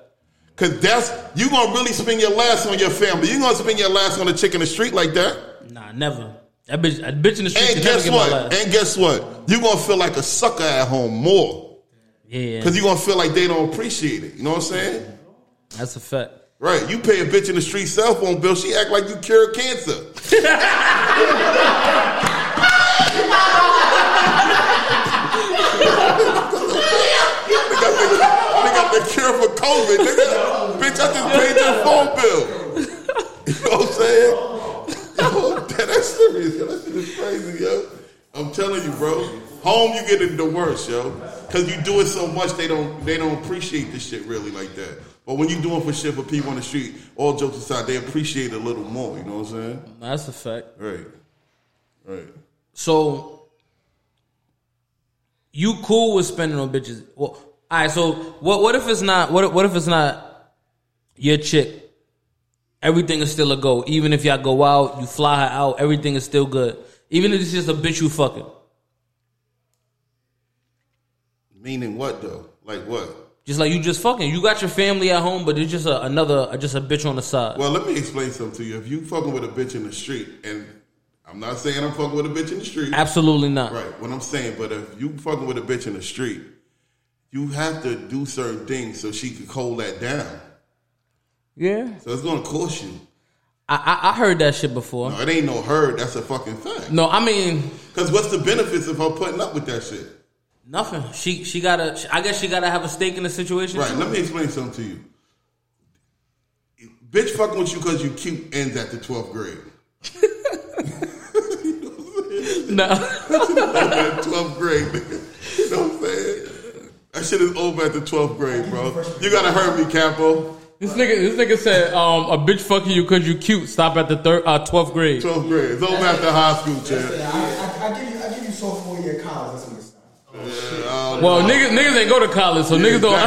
Cause that's you gonna really spend your last on your family. You gonna spend your last on a chick in the street like that. Nah, never. That bitch, that bitch in the street And guess what? And guess what? You gonna feel like a sucker at home more. Yeah, Cause you gonna feel like they don't appreciate it. You know what I'm saying? that's a fact. Right. You pay a bitch in the street cell phone bill, she act like you cured cancer. Got the cure for COVID, nigga. Bitch, I just paid your phone bill. You know what I'm saying? Yo, that- that's serious, yo. That shit is crazy, yo. I'm telling you, bro. Home, you get it the worst, yo. Cause you do it so much, they don't they don't appreciate this shit really like that. But when you doing for shit for people on the street, all jokes aside, they appreciate it a little more. You know what I'm saying? That's a fact. Right. Right. So you cool with spending on bitches? Well, all right. So what? What if it's not? What? if- What if it's not your chick? Everything is still a go. Even if y'all go out, you fly her out. Everything is still good. Even if it's just a bitch you fucking. Meaning what though? Like what? Just like you just fucking. You got your family at home, but it's just a, another, just a bitch on the side. Well, let me explain something to you. If you fucking with a bitch in the street, and I'm not saying I'm fucking with a bitch in the street, Absolutely not. right? What I'm saying, but if you fucking with a bitch in the street, you have to do certain things so she can hold that down. Yeah. So it's gonna cost you. I, I I heard that shit before. No, it ain't no hurt. That's a fucking fact. No, I mean Because what's the benefits of her putting up with that shit? Nothing. She she gotta. I guess she gotta have a stake in the situation. Right. too. Let me explain something to you. Bitch fucking with you because you cute ends at the 12th grade. You know what I'm saying? no. at 12th grade, nigga. You know what I'm saying? That shit is over at the 12th grade, bro. You gotta hurt me, Campo. This nigga, this nigga said, um, a bitch fucking you because you cute. Stop at the third, uh, twelfth grade. 12th grade. It's over after high school, champ. Yeah, I, I, I give you, I give you sophomore year of college. That's when it stops. Well, niggas, niggas ain't go to college, so niggas don't.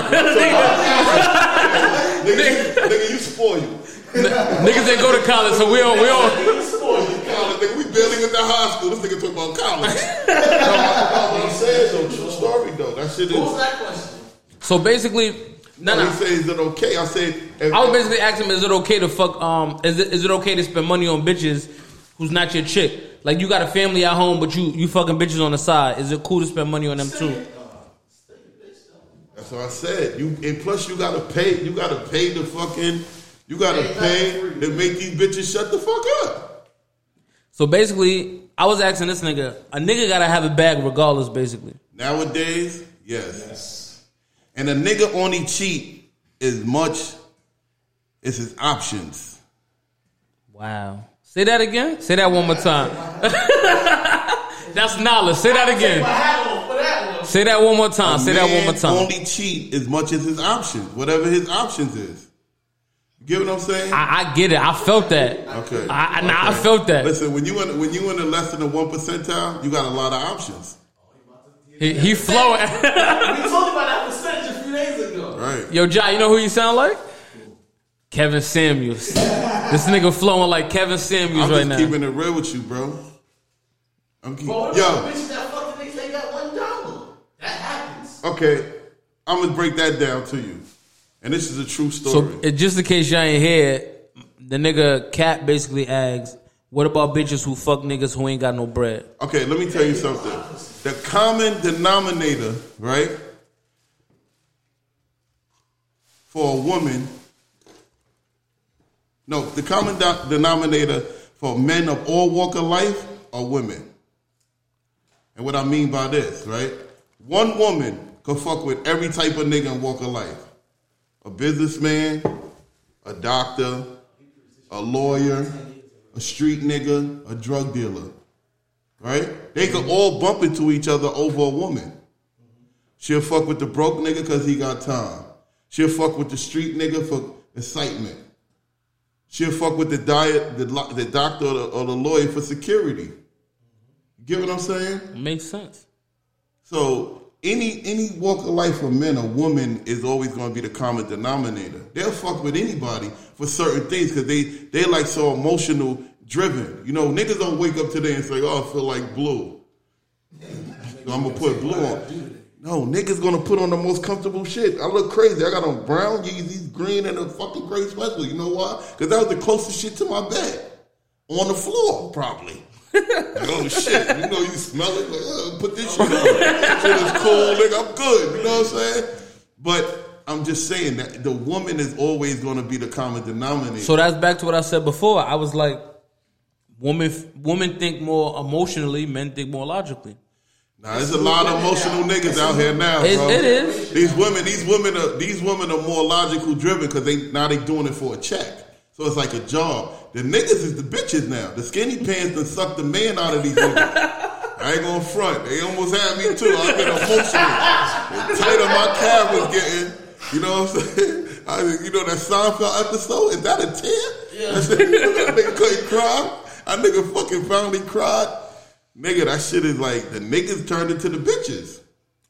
Nigga, nigga, you spoil you. niggas ain't go to college, so we don't. We don't. Spoil you. College, nigga, we barely went to high school. This nigga talking about college. no, I, what I'm saying, though, true story, though. That shit is. What was that question? So basically, no, no. He no. said, is it okay? I said, if, I was basically asking him, is it okay to fuck? Um, is it is it okay to spend money on bitches who's not your chick? Like you got a family at home, but you you fucking bitches on the side. Is it cool to spend money on them too? That's what I said. You and plus you gotta pay. You gotta pay the fucking. You gotta pay to make these bitches shut the fuck up. So basically, I was asking this nigga, a nigga gotta have a bag regardless. Basically, Nowadays, yes. And a nigga only cheat as much as his options. wow. Say that again. Say that one more time. That's knowledge. Say that again. Say that one more time. Say that one more time. Only cheat as much as his options, whatever his options is. You get what I'm saying? I, I get it. I felt that. okay. I, I, nah, I felt that. Listen, when you in when you in the less than the one percentile, you got a lot of options. He, he flowing. We talked about that percentage a few days ago. Right. Yo, Ja, you know who you sound like? Kevin Samuels. this nigga flowing like Kevin Samuels right now. I'm right just now. keeping it real with you, bro. I'm keep, But what yo. about the bitches that fuck the niggas they got one dollar? That happens. Okay, I'm gonna break that down to you, and this is a true story. So, just in case y'all ain't hear, the nigga Cat basically asks, "What about bitches who fuck niggas who ain't got no bread?" okay, let me tell you something. The common denominator, right, for a woman. No, the common do- denominator for men of all walk of life are women. And what I mean by this, right? One woman could fuck with every type of nigga and walk of life. A businessman, a doctor, a lawyer, a street nigga, a drug dealer. Right? They could all bump into each other over a woman. She'll fuck with the broke nigga because he got time. She'll fuck with the street nigga for excitement. She'll fuck with the diet, the, the doctor or the, or the lawyer for security. You get what I'm saying? Makes sense. So any any walk of life for men, a woman is always going to be the common denominator. They'll fuck with anybody for certain things because they they like so emotional driven. You know, niggas don't wake up today and say, "Oh, I feel like blue." So I'm gonna put blue on. No, niggas gonna put on the most comfortable shit. I look crazy. I got on brown Yeezys, green, and a fucking gray special. You know why? Because that was the closest shit to my bed. On the floor, probably. Oh shit, you know you smell it. Like, oh, put this shit on. Shit is cool, nigga. I'm good. You know what I'm saying? But I'm just saying that the woman is always going to be the common denominator. So that's back to what I said before. I was like, women women think more emotionally, men think more logically. now there's a lot of emotional niggas out here now, It- bro. it is. These women, these women are these women are more logical driven because they now they doing it for a check. So it's like a job. The niggas is the bitches now. The skinny pants done sucked the man out of these niggas. I ain't gonna front. They almost had me too. I've been emotional. The tighter my cab was getting, you know what I'm saying? I, you know that Seinfeld episode? Is that a tear? Yeah. that nigga couldn't cry. That nigga fucking finally cried. Nigga, that shit is like the niggas turned into the bitches.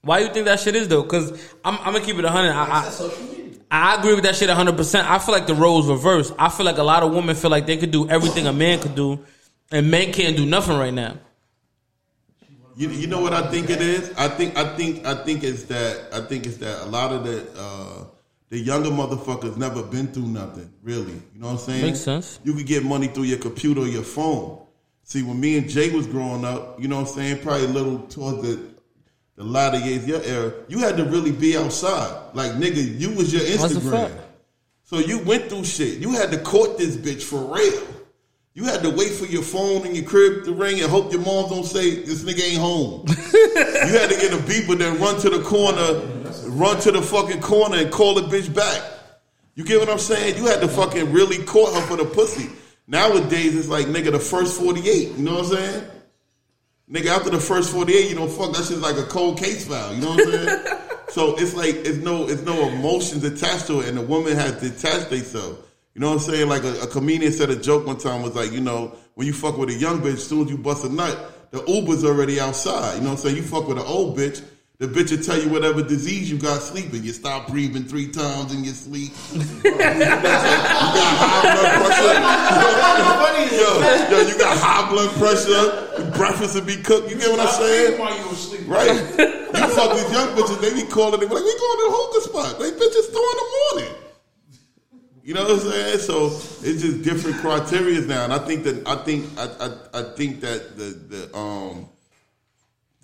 Why you think that shit is though? Because I'm, I'm gonna keep it 100. I, That's social media. I, I agree with that shit 100. percent I feel like the roles reversed. I feel like a lot of women feel like they could do everything a man could do, and men can't do nothing right now. You, you know what I think it is? I think I think I think it's that I think it's that a lot of the uh, the younger motherfuckers never been through nothing, really. You know what I'm saying? Makes sense. You could get money through your computer or your phone. See, when me and Jay was growing up, you know what I'm saying? Probably a little towards the the latter years your era, you had to really be outside. Like nigga, you was your Instagram. So you went through shit. You had to court this bitch for real. You had to wait for your phone in your crib to ring and hope your mom don't say this nigga ain't home. you had to get a beeper, then run to the corner, run to the fucking corner and call the bitch back. You get what I'm saying? You had to fucking really court her for the pussy. Nowadays it's like nigga the first 48. You know what I'm saying? Nigga, after the first 48, you don't fuck that shit's like a cold case file. You know what I'm saying? so it's like it's no it's no emotions attached to it, and the woman has detached themselves. You know what I'm saying? Like a, a comedian said a joke one time was like, you know, when you fuck with a young bitch, as soon as you bust a nut, the Uber's already outside. You know what I'm saying? You fuck with an old bitch, the bitch will tell you whatever disease you got sleeping. You stop breathing three times in your sleep. you got high blood pressure. yo, yo, you got high blood pressure. Breakfast will be cooked. You get what I'm saying? While you was. Right. You fuck these young bitches, they be calling, they be like, we going to the hookah spot. They bitches two in the morning. You know what I'm saying? So it's just different criteria now, and I think that I think I I, I think that the the um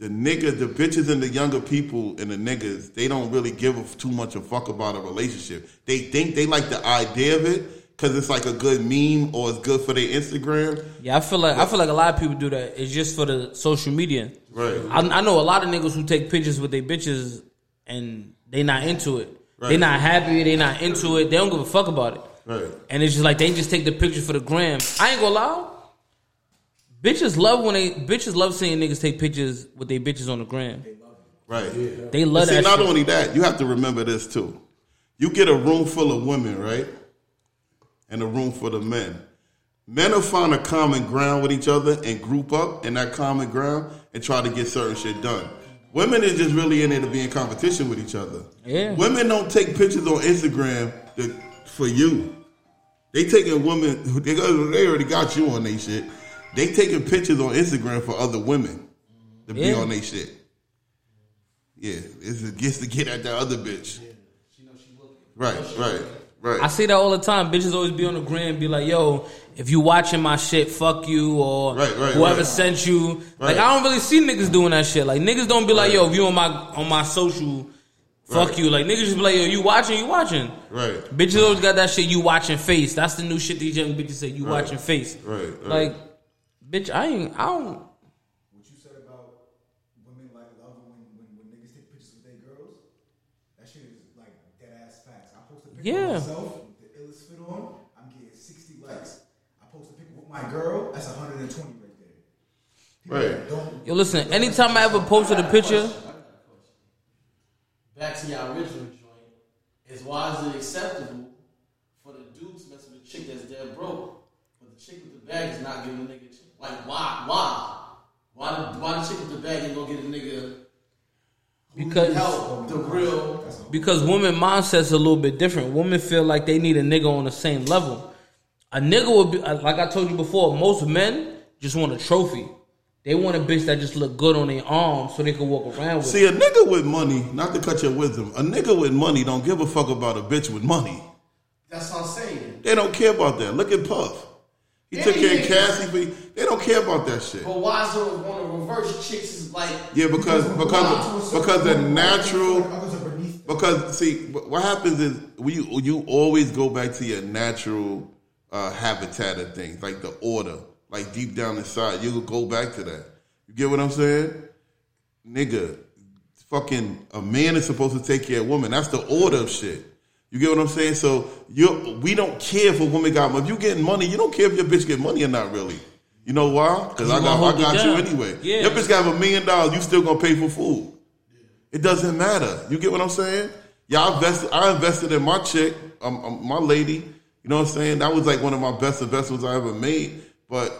the niggas, the bitches, and the younger people and the niggas, they don't really give a, too much a fuck about a relationship. They think they like the idea of it because it's like a good meme or it's good for their Instagram. Yeah, I feel like I feel like a lot of people do that. It's just for the social media. Right. I, I know a lot of niggas who take pictures with their bitches and they not into it. They not happy. They not into it. They don't give a fuck about it. Right. And it's just like they just take the picture for the gram. I ain't gonna lie. Bitches love when they bitches love seeing niggas take pictures with their bitches on the gram. Right. They love See, that. not shit. only that, you have to remember this too. You get a room full of women, right? And a room full of men. Men will find a common ground with each other and group up in that common ground and try to get certain shit done. Women is just really in there to be in competition with each other. Yeah. Women don't take pictures on Instagram to, for you. They taking women who- they, they already got you on their shit. They taking pictures on Instagram for other women to be Yeah. on their shit. Yeah, it's a gets to get at that other bitch. Right, right, right. I see that all the time. Bitches always be on the gram, be like, "Yo, if you watching my shit, fuck you," or Right, right, whoever right. sent you. Like Right. I don't really see niggas doing that shit. Like niggas don't be like, Right. "Yo, if you on my on my social, fuck Right. you." Like niggas just be like, "Yo, you watching, you watching." Right. Bitches always got that shit. You watching face. That's the new shit these young bitches say. You Right. watching face. Right, right. Like, bitch, I ain't. I don't. What you said about women like love when, when, when niggas take pictures with their girls, that shit is like dead ass facts. I post a picture Yeah. of myself with the illest fit on, I'm getting 60 likes. I post a picture with my girl, that's 120 right there. People Right. Don't, Yo, listen. Anytime I ever posted a picture, Back to your original joint, is why is it acceptable for the dudes messing with a chick that's dead broke, but the chick with the bag is not giving a nigga a chick? Like why? Why? Why why the chick with the bag ain't gonna get a nigga Because- help? The real because women mindset's a little bit different. Women feel like they need a nigga on the same level. A nigga would be uh, like I told you before. Most men just want a trophy. They want a bitch that just look good on their arm so they can walk around with. See, a nigga with money, not to cut your wisdom, a nigga with money don't give a fuck about a bitch with money. That's what I'm saying. They don't care about that. Look at Puff. He Yeah, took care yeah. of Cassie, but they don't care about that shit. But why is it want to reverse chicks is like Yeah, because because because the natural others are beneath. because see what happens is we you always go back to your natural uh, habitat of things like the order like deep down inside you go back to that you get what i'm saying nigga fucking a man is supposed to take care of a woman. that's the order of shit you get what i'm saying so you we don't care if a woman got money if you getting money you don't care if your bitch get money or not really you know why because i got i got you down. anyway Yeah. your bitch got a million dollars you still gonna pay for food it doesn't matter. You get what I'm saying? Y'all invested. I invested in my chick, um, um, my lady. You know what I'm saying? That was like one of my best investments I ever made. But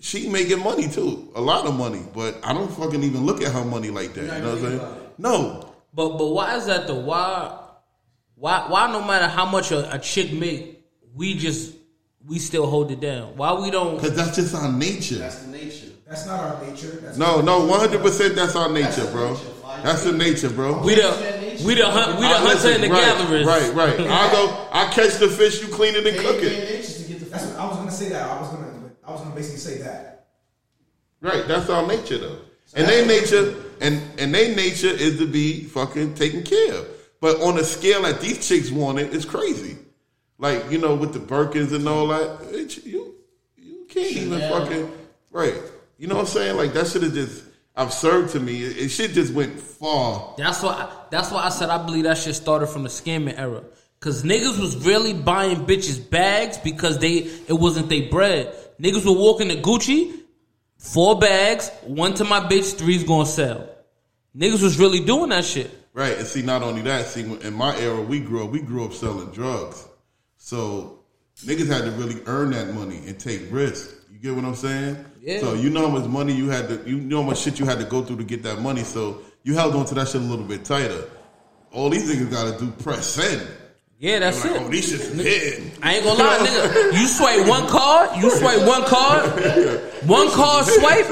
she making money too, a lot of money. But I don't fucking even look at her money like that. You know what I'm saying? No, But but why is that the Why why why no matter how much a, a chick make, we just we still hold it down. Why we don't? because that's just our nature. That's the nature. That's not our nature. That's No, no, one hundred percent. That's our nature, the bro. nature, That's the nature, bro. We the we the hunt, we the I hunter listen, and the right, gatherers. Right, right. I go, I catch the fish, you clean it and cook it. nature to get the That's what I was gonna say. That I was gonna. I was gonna basically say that. Right, that's our nature though. And they nature, and and they nature is to be fucking taken care of. But on the scale that these chicks want it, it's crazy. Like you know, with the Birkins and all that, it, you you can't even Chanel. fucking right. You know what I'm saying? Like that should have just absurd to me. It, it shit just went far. That's why that's why I said I believe that shit started from the scamming era. Cause niggas was really buying bitches bags because they it wasn't they bread. Niggas were walking to Gucci, four bags, one to my bitch, three's gonna sell. Niggas was really doing that shit. Right, and see, not only that, see, in my era, we grew up, we grew up selling drugs, so niggas had to really earn that money and take risks. You get what I'm saying? Yeah. So you know how much money you had to, you know how much shit you had to go through to get that money. So you held on to that shit a little bit tighter. All these niggas got to do press send. Yeah, that's Like, it. oh, these shits hitting. I ain't gonna lie, nigga. You swipe one card, you swipe one card, one card swipe,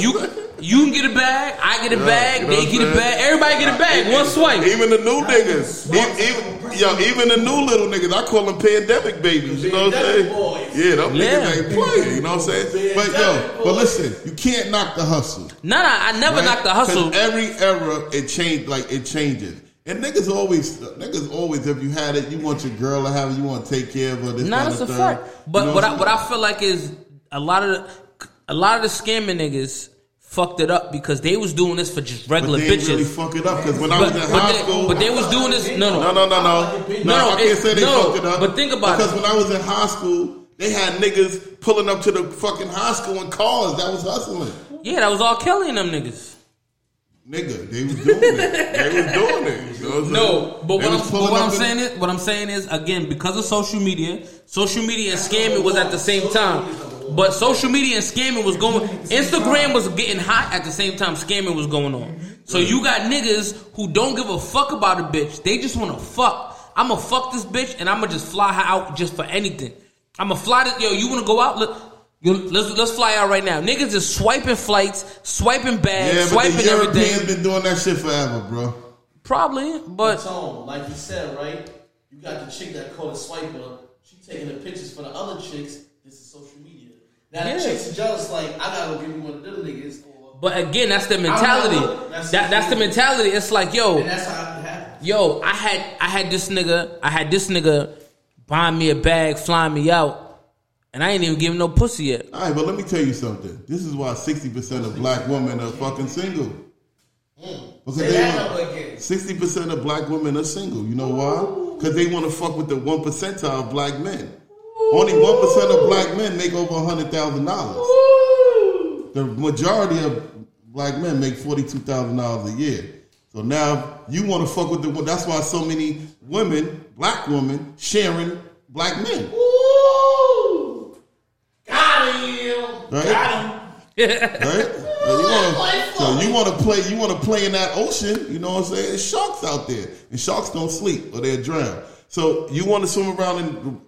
you you can get a bag, I get a bag, you know they get I'm a bag, everybody get a bag, one swipe. Even the new niggas, even, even, yo, even the new little niggas, I call them pandemic babies. You know what I'm saying? boys. Yeah, them Yeah. niggas ain't playing. You know what I'm saying? But yo, but listen, you can't knock the hustle. Nah, nah, I never right? knocked the hustle. every era it changed, like it changes. And niggas always, niggas always, if you had it, you want your girl to have it, you want to take care of her. This Nah, kind that's a of fact. But You know what I I'm what? I feel like is a lot of the, a lot of the scamming niggas fucked it up because they was doing this for just but regular they bitches. really fuck it up because when I was in high they, school, but they was doing this. No, no, No, no, no, no. No, No, I can't it- say they no, fucked it up. but think about because it. Because when I was in high school, they had niggas pulling up to the fucking high school in cars. That was hustling. Yeah, that was all Kelly and them niggas. Nigga, they was doing it. They was doing it. You know No, but what, I'm, but what I'm saying is, what I'm saying is, again, because of social media, social media and scamming was at the same time. But social media and scamming was going. Instagram was getting hot at the same time. Scamming was going on. So you got niggas who don't give a fuck about a bitch. They just want to fuck. I'ma fuck this bitch and I'ma just fly her out just for anything. I'ma fly this. Yo, you wanna go out? Let, yo, let's let's fly out right now. Niggas is swiping flights, swiping bags, Yeah, but swiping the Europeans everything. been doing that shit forever, bro. Probably, but Tone, like you said, right? You got the chick that called a swiper. She taking the pictures for the other chicks. This is social media. Now Yeah. the chicks are jealous. Like I gotta go give you one of them niggas. But again, that's the mentality. That's- that that's the mentality. It's like, yo, and that's how it happens. yo, I had I had this nigga, I had this nigga buying me a bag, flying me out, and I ain't even giving no pussy yet. All right, but let me tell you something. This is why 60% of black women are fucking single. Because they want- 60% of black women are single. You know why? Because they want to fuck with the 1 percentile of black men. Only 1% of black men make over $100,000. The majority of black men make $42,000 a year. So now you want to fuck with the That's why so many women, black women, sharing black men. Ooh, got him. Right? Got him. right? So you wanna, so you want to play, you want to play in that ocean. You know what I'm saying? There's sharks out there, and sharks don't sleep or they'll drown. So you want to swim around in the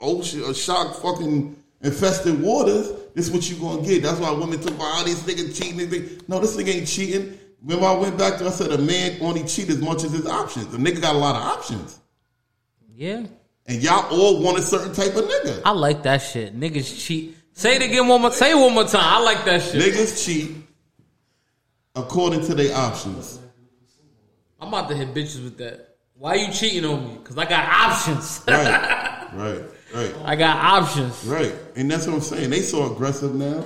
ocean or shark fucking infested waters. This is what you gonna get. That's why women talk about ah, all these niggas cheating. They think, no, this nigga ain't cheating. Remember, I went back to I said a man only cheat as much as his options. The nigga got a lot of options, Yeah, and y'all all want a certain type of nigga. I like that shit. Niggas cheat. Say it again one more. Say it one more time. I like that shit. Niggas cheat according to their options. I'm about to hit bitches with that. Why you cheating on me? Cause I got options. Right, right, right. I got options. Right, and that's what I'm saying. They so aggressive now.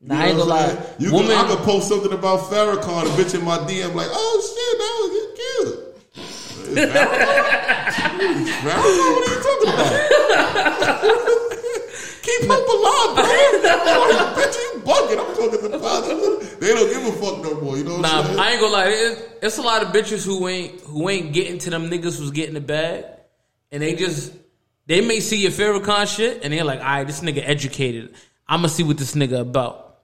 You Nah, I ain't gonna lie. You Woman- can, I could post something about Farrakhan, a bitch in my DM, like, oh shit, that was cute. Farrakhan? What are you talking about? Keep hope alive, bro. bitch, you bugging. I'm talking to the father. They don't give a fuck no more. You know what Nah, I'm saying? I ain't gonna lie. It, it's a lot of bitches who ain't who ain't getting to them niggas who's getting the bag, and they just they may see your Farrakhan shit, and they're like, "All right, this nigga educated. I'm gonna see what this nigga about.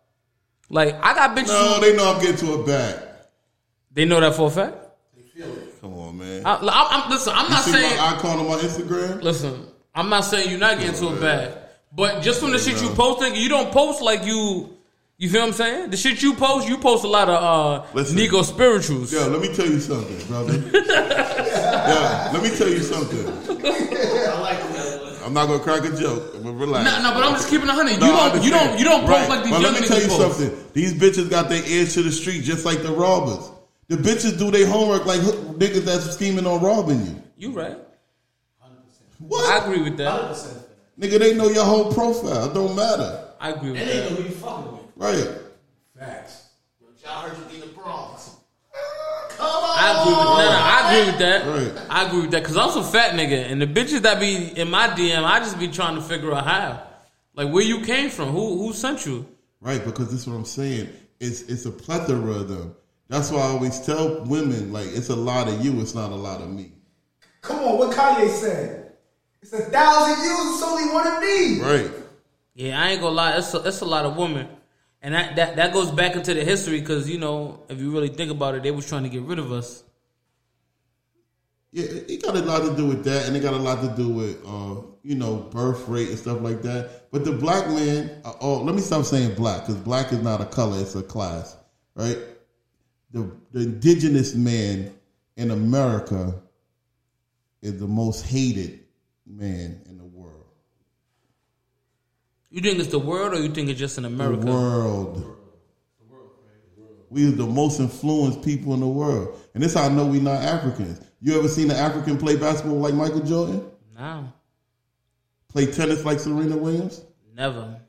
Like I got bitches. No, who- they know I'm getting to a bag. they know that for a fact. Come on, man. I, I'm, I'm- listen, I'm you not see saying. my icon on my Instagram? Listen, I'm not saying you're not getting to a bag, but just from the shit you posting, you don't post like you. You feel what I'm saying? The shit you post, you post a lot of uh Listen. Negro spirituals. Yo, let me tell you something, brother. yeah, let me tell you something. I like that. I'm not gonna crack a joke, but relax. No, no, but I'm just keeping a hundred. You No, I don't, you don't, you don't post Right. like these But young let me tell you post. something. These bitches got their ears to the street just like the robbers. The bitches do their homework like niggas that's scheming on robbing you. You right? What? I agree with that. 100%. Nigga, they know your whole profile. It don't matter. I agree with that. And they know who you fucking with. Right. Facts. Y'all heard you in the Bronx. I agree with no, no, I agree with that. Right. I agree with that because I'm some fat nigga, and the bitches that be in my DM, I just be trying to figure out how, like where you came from, who who sent you. Right, because this is what I'm saying. It's it's a plethora of them. That's why I always tell women, like, it's a lot of you, it's not a lot of me. Come on, what Kanye said. It's a thousand you, it's only one of me. Right. Yeah, I ain't gonna lie, it's a, it's a lot of women, and that that, that goes back into the history because you know if you really think about it, they was trying to get rid of us. Yeah, it it got a lot to do with that, and it got a lot to do with, uh, you know, birth rate and stuff like that. But the black man, uh, oh, let me stop saying black, because black is not a color, it's a class, right? The, the indigenous man in America is the most hated man in the world. You think it's the world, or you think it's just in America? The world. We are the most influenced people in the world. And this how I know we're not Africans. You ever seen an African play basketball like Michael Jordan? No, Play tennis like Serena Williams? never.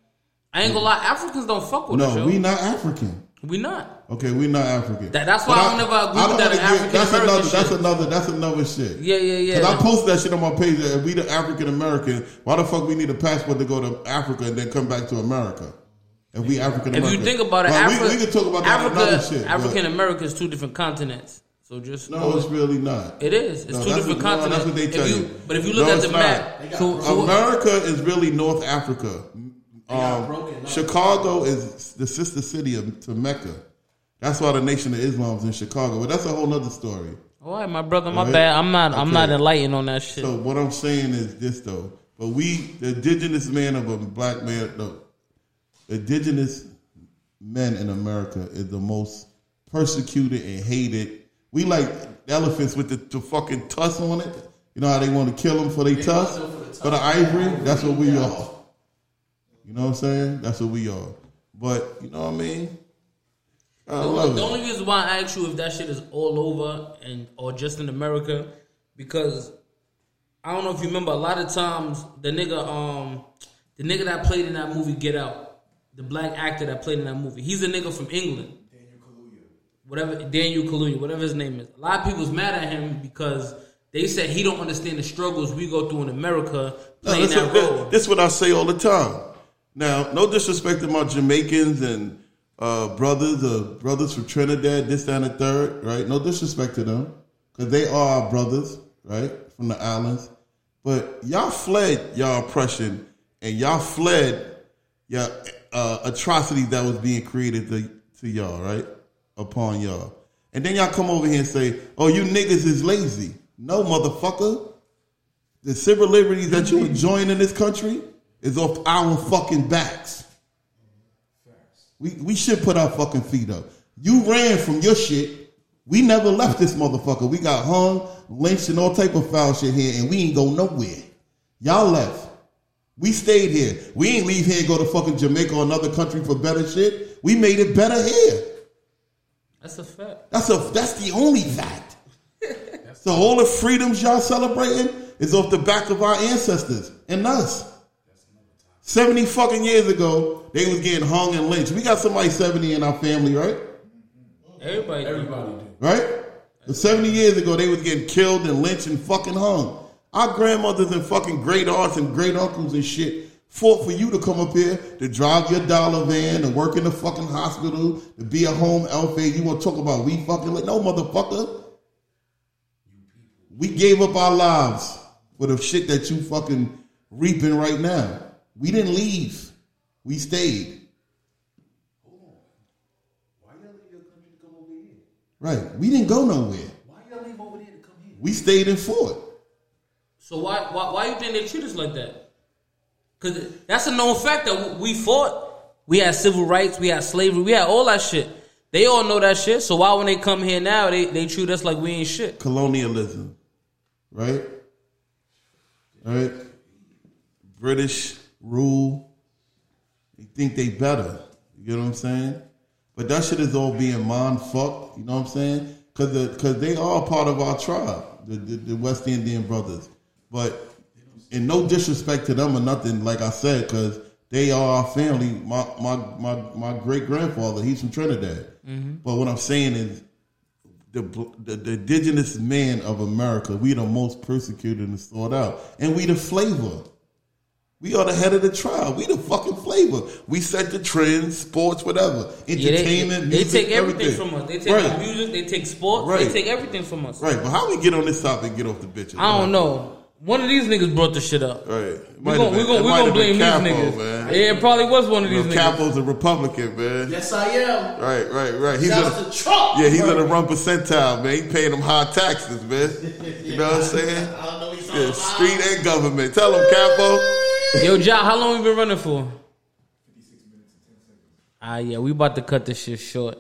I ain't gonna lie, Africans don't fuck with us. No, we not African. we not. Okay, we're not African. That- that's why But I don't never agree with don't that African that's American another, That's another. That's another shit. Yeah, yeah, yeah. Cause I posted that shit on my page. That if we the African American, why the fuck we need a passport to go to Africa and then come back to America? If we African American, If you think about it, Well, we, we can talk about that Africa, another shit. African America is two different continents. So just No, it's really not. it is. It's No, two different what- no, continents. that's what they If tell you- you. But if you look No, at the it's map, so, so America is really North Africa. Um. Chicago is the sister city of, to Mecca. That's why the Nation of Islam is in Chicago. But that's a whole other story. all right, my brother, my Right. bad. I'm not. I'm not enlightened on that shit. So what I'm saying is this though. But we, the indigenous man of a black man, no, indigenous men in America is the most persecuted and hated. We like elephants with the, the fucking tusk on it. You know how they want to kill them for their tusk, for the for the ivory. That's what we are. You know what I'm saying? That's what we are. But you know what I mean? I The, love the it. only reason why I ask you if that shit is all over and or just in America, because I don't know if you remember. A lot of times, the nigga, um, the nigga that played in that movie Get Out, the black actor that played in that movie, he's a nigga from England. Daniel Kaluuya. Whatever Daniel Kaluuya, whatever his name is. A lot of people's mad at him because they said he don't understand the struggles we go through in America No, playing this, that is, role. this is what I say all the time. Now, no disrespect to my Jamaicans and uh, brothers, uh, brothers from Trinidad, this, that, and the third, right? No disrespect to them, because they are our brothers, right, from the islands. But y'all fled y'all oppression, and y'all fled your uh, atrocities that was being created to, to y'all, right, upon y'all. And then y'all come over here and say, "Oh, you niggas is lazy." No, motherfucker. The civil liberties that you enjoying in this country is off our fucking backs. We we should put our fucking feet up. You ran from your shit. We never left this motherfucker. We got hung, lynched, and all type of foul shit here, and we ain't go nowhere. Y'all left. We stayed here. We ain't leave here and go to fucking Jamaica or another country for better shit. We made it better here. That's a fact. That's a that's the only fact. so all the freedoms y'all celebrating is off the back of our ancestors and us. Seventy fucking years ago, they was getting hung and lynched. We got somebody seventy in our family, right? Everybody, Everybody do. Right? But seventy years ago, they was getting killed and lynched and fucking hung. Our grandmothers and fucking great aunts and great uncles and shit fought for you to come up here to drive your dollar van and work in the fucking hospital to be a home elf. You want to talk about we fucking like no motherfucker. We gave up our lives for the shit that you fucking reaping right now. We didn't leave. We stayed. Why y'all leave your country to come over here? Right. We didn't go nowhere. Why y'all leave over there to come here? We stayed in Fort. So why why why you think they treat us like that? Because that's a known fact that we fought. We had civil rights. We had slavery. We had all that shit. They all know that shit. So why when they come here now they they treat us like we ain't shit? Colonialism. Right? Right? British rule. They think they better. You know what I'm saying? But that shit is all being mind fucked. You know what I'm saying? Because the, cause they are part of our tribe, the, the, the West Indian brothers. But in no disrespect to them or nothing, like I said, because they are our family. My my my, my great grandfather, he's from Trinidad. Mm-hmm. But what I'm saying is, the, the the indigenous man of America, we the most persecuted and sought out, and we the flavor. We are the head of the tribe. We the fucking flavor. We set the trends, sports, whatever, Yeah, they, entertainment, they music, take everything, from us. They take right. music. They take sports. Right. They take everything from us. Right, but how we get on this topic? and Get off the bitches. I don't know. One of these niggas brought the shit up. Right, We might gonna we gonna we gonna blame been these niggas. man. Yeah, it probably was one of You these know, niggas. Capo's a Republican, man. Yes, I am. Right, right, right. He's Shout a, out Trump. yeah, he's gonna run percentile, man. He paying them high taxes, man. You know what I'm saying? I don't know what he's talking Yeah, about. street and government. Tell him, Capo. Yo, Ja, how long we been running for? 56 minutes and 10 seconds. Ah, yeah, we about to cut this shit short.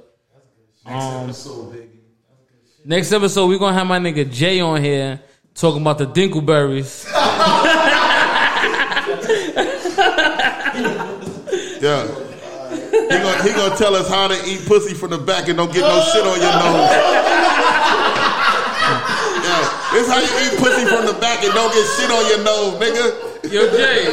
Um, episode, baby. next episode, we gonna have my nigga Jay on here talking about the Dinkleberries. Yeah. He gonna, he gonna tell us how to eat pussy from the back and don't get no shit on your nose. Yeah, this how you eat pussy from the back and don't get shit on your nose, nigga. Yo, Jay,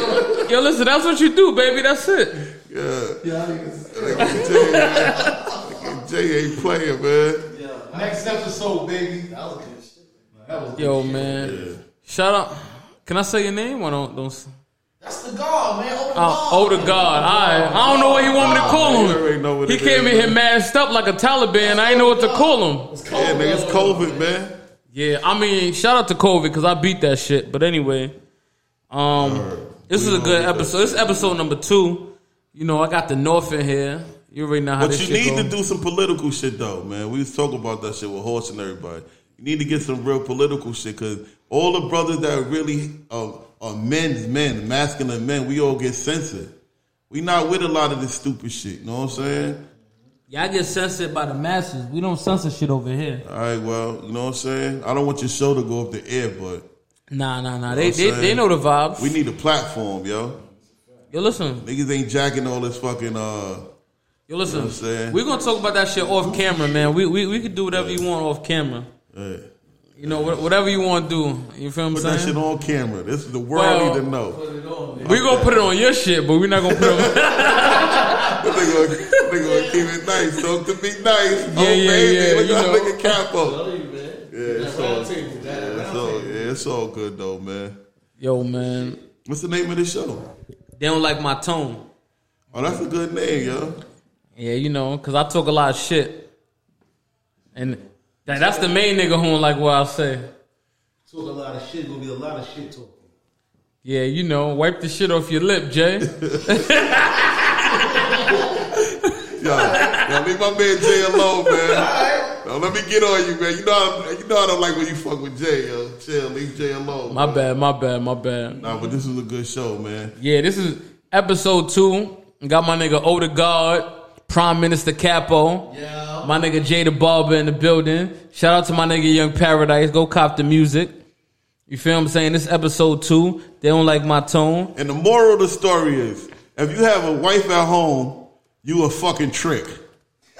yo, listen, that's what you do, baby. That's it. Yeah. Yeah, niggas. Nigga Jay, man. Jay ain't playing, man. Yeah. Next episode, baby. That was good shit. That was Yo, man, shout out. Can I say your name or don't? don't That's the God, man. Open the oh, oh, the God. All right. I don't know what he want me to call him. He came is, in here man. masked up like a Taliban. I ain't know what to call him. It's Yeah, nigga, it's COVID, man. Yeah, I mean, shout out to COVID because I beat that shit. But anyway, um, this We is a good episode. This is episode number two. You know, I got the North in here. You already know how But you need go. to do some political shit though, man. We was talking about that shit with Horse and everybody. You need to get some real political shit because all the brothers that really are, are men's men, masculine men, we all get censored. We not with a lot of this stupid shit. You know what I'm saying? Yeah, I get censored by the masses. We don't censor shit over here. All right, well, you know what I'm saying? I don't want your show to go off the air, but Nah, nah, nah. They, I'm they, they know the vibes. we need a platform, yo. Yo, listen. Niggas ain't jacking all this fucking uh Yo, listen. what I'm saying? We're gonna talk about that shit off camera, man. We we we could do whatever you want off camera. hey, You know, wha- whatever you want to do. You feel what put I'm that shit on camera. This is the world Well- need to know. We gonna put it on your shit, but we're not gonna put it. on... They gonna, they gonna keep it nice. Talk to me nice. oh, Yeah, yeah, baby. yeah, Look you at know. look at Capo. Tell you, man. Yeah, it's all, it's all, table. yeah, it's all good though, man. Yo, man, What's the name of the show? they don't like my tone. Oh, that's a good name, yo. Yeah, you know, cause I talk a lot of shit, and that, that's the main nigga who don't like what I say. Talk a lot of shit. Gonna be a lot of shit talking. Yeah, you know, wipe the shit off your lip, Jay. Yo, yo, leave my man Jay alone, man. Yo, let me get on you, man. You know, I, you know I don't like when you fuck with Jay, yo. Chill, leave Jay alone. My man. bad, my bad, my bad. Nah, but this was a good show, man. Yeah, this is episode two. Got my nigga Odegaard, Prime Minister Capo. Yeah. My nigga Jay the Barber in the building. Shout out to my nigga Young Paradise. Go cop the music. You feel what I'm saying? This episode two. They don't like my tone. And the moral of the story is, if you have a wife at home, you a fucking trick.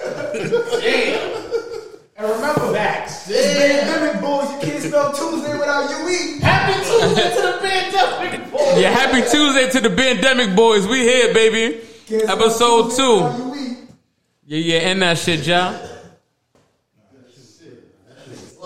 And remember, Max. It's pandemic, boys. You can't spell Tuesday without UE. Happy Tuesday to the pandemic, boy. Yeah, happy Tuesday to the Pandemic Boys. We here, baby. Can't Episode two. Yeah, yeah, end that shit, y'all.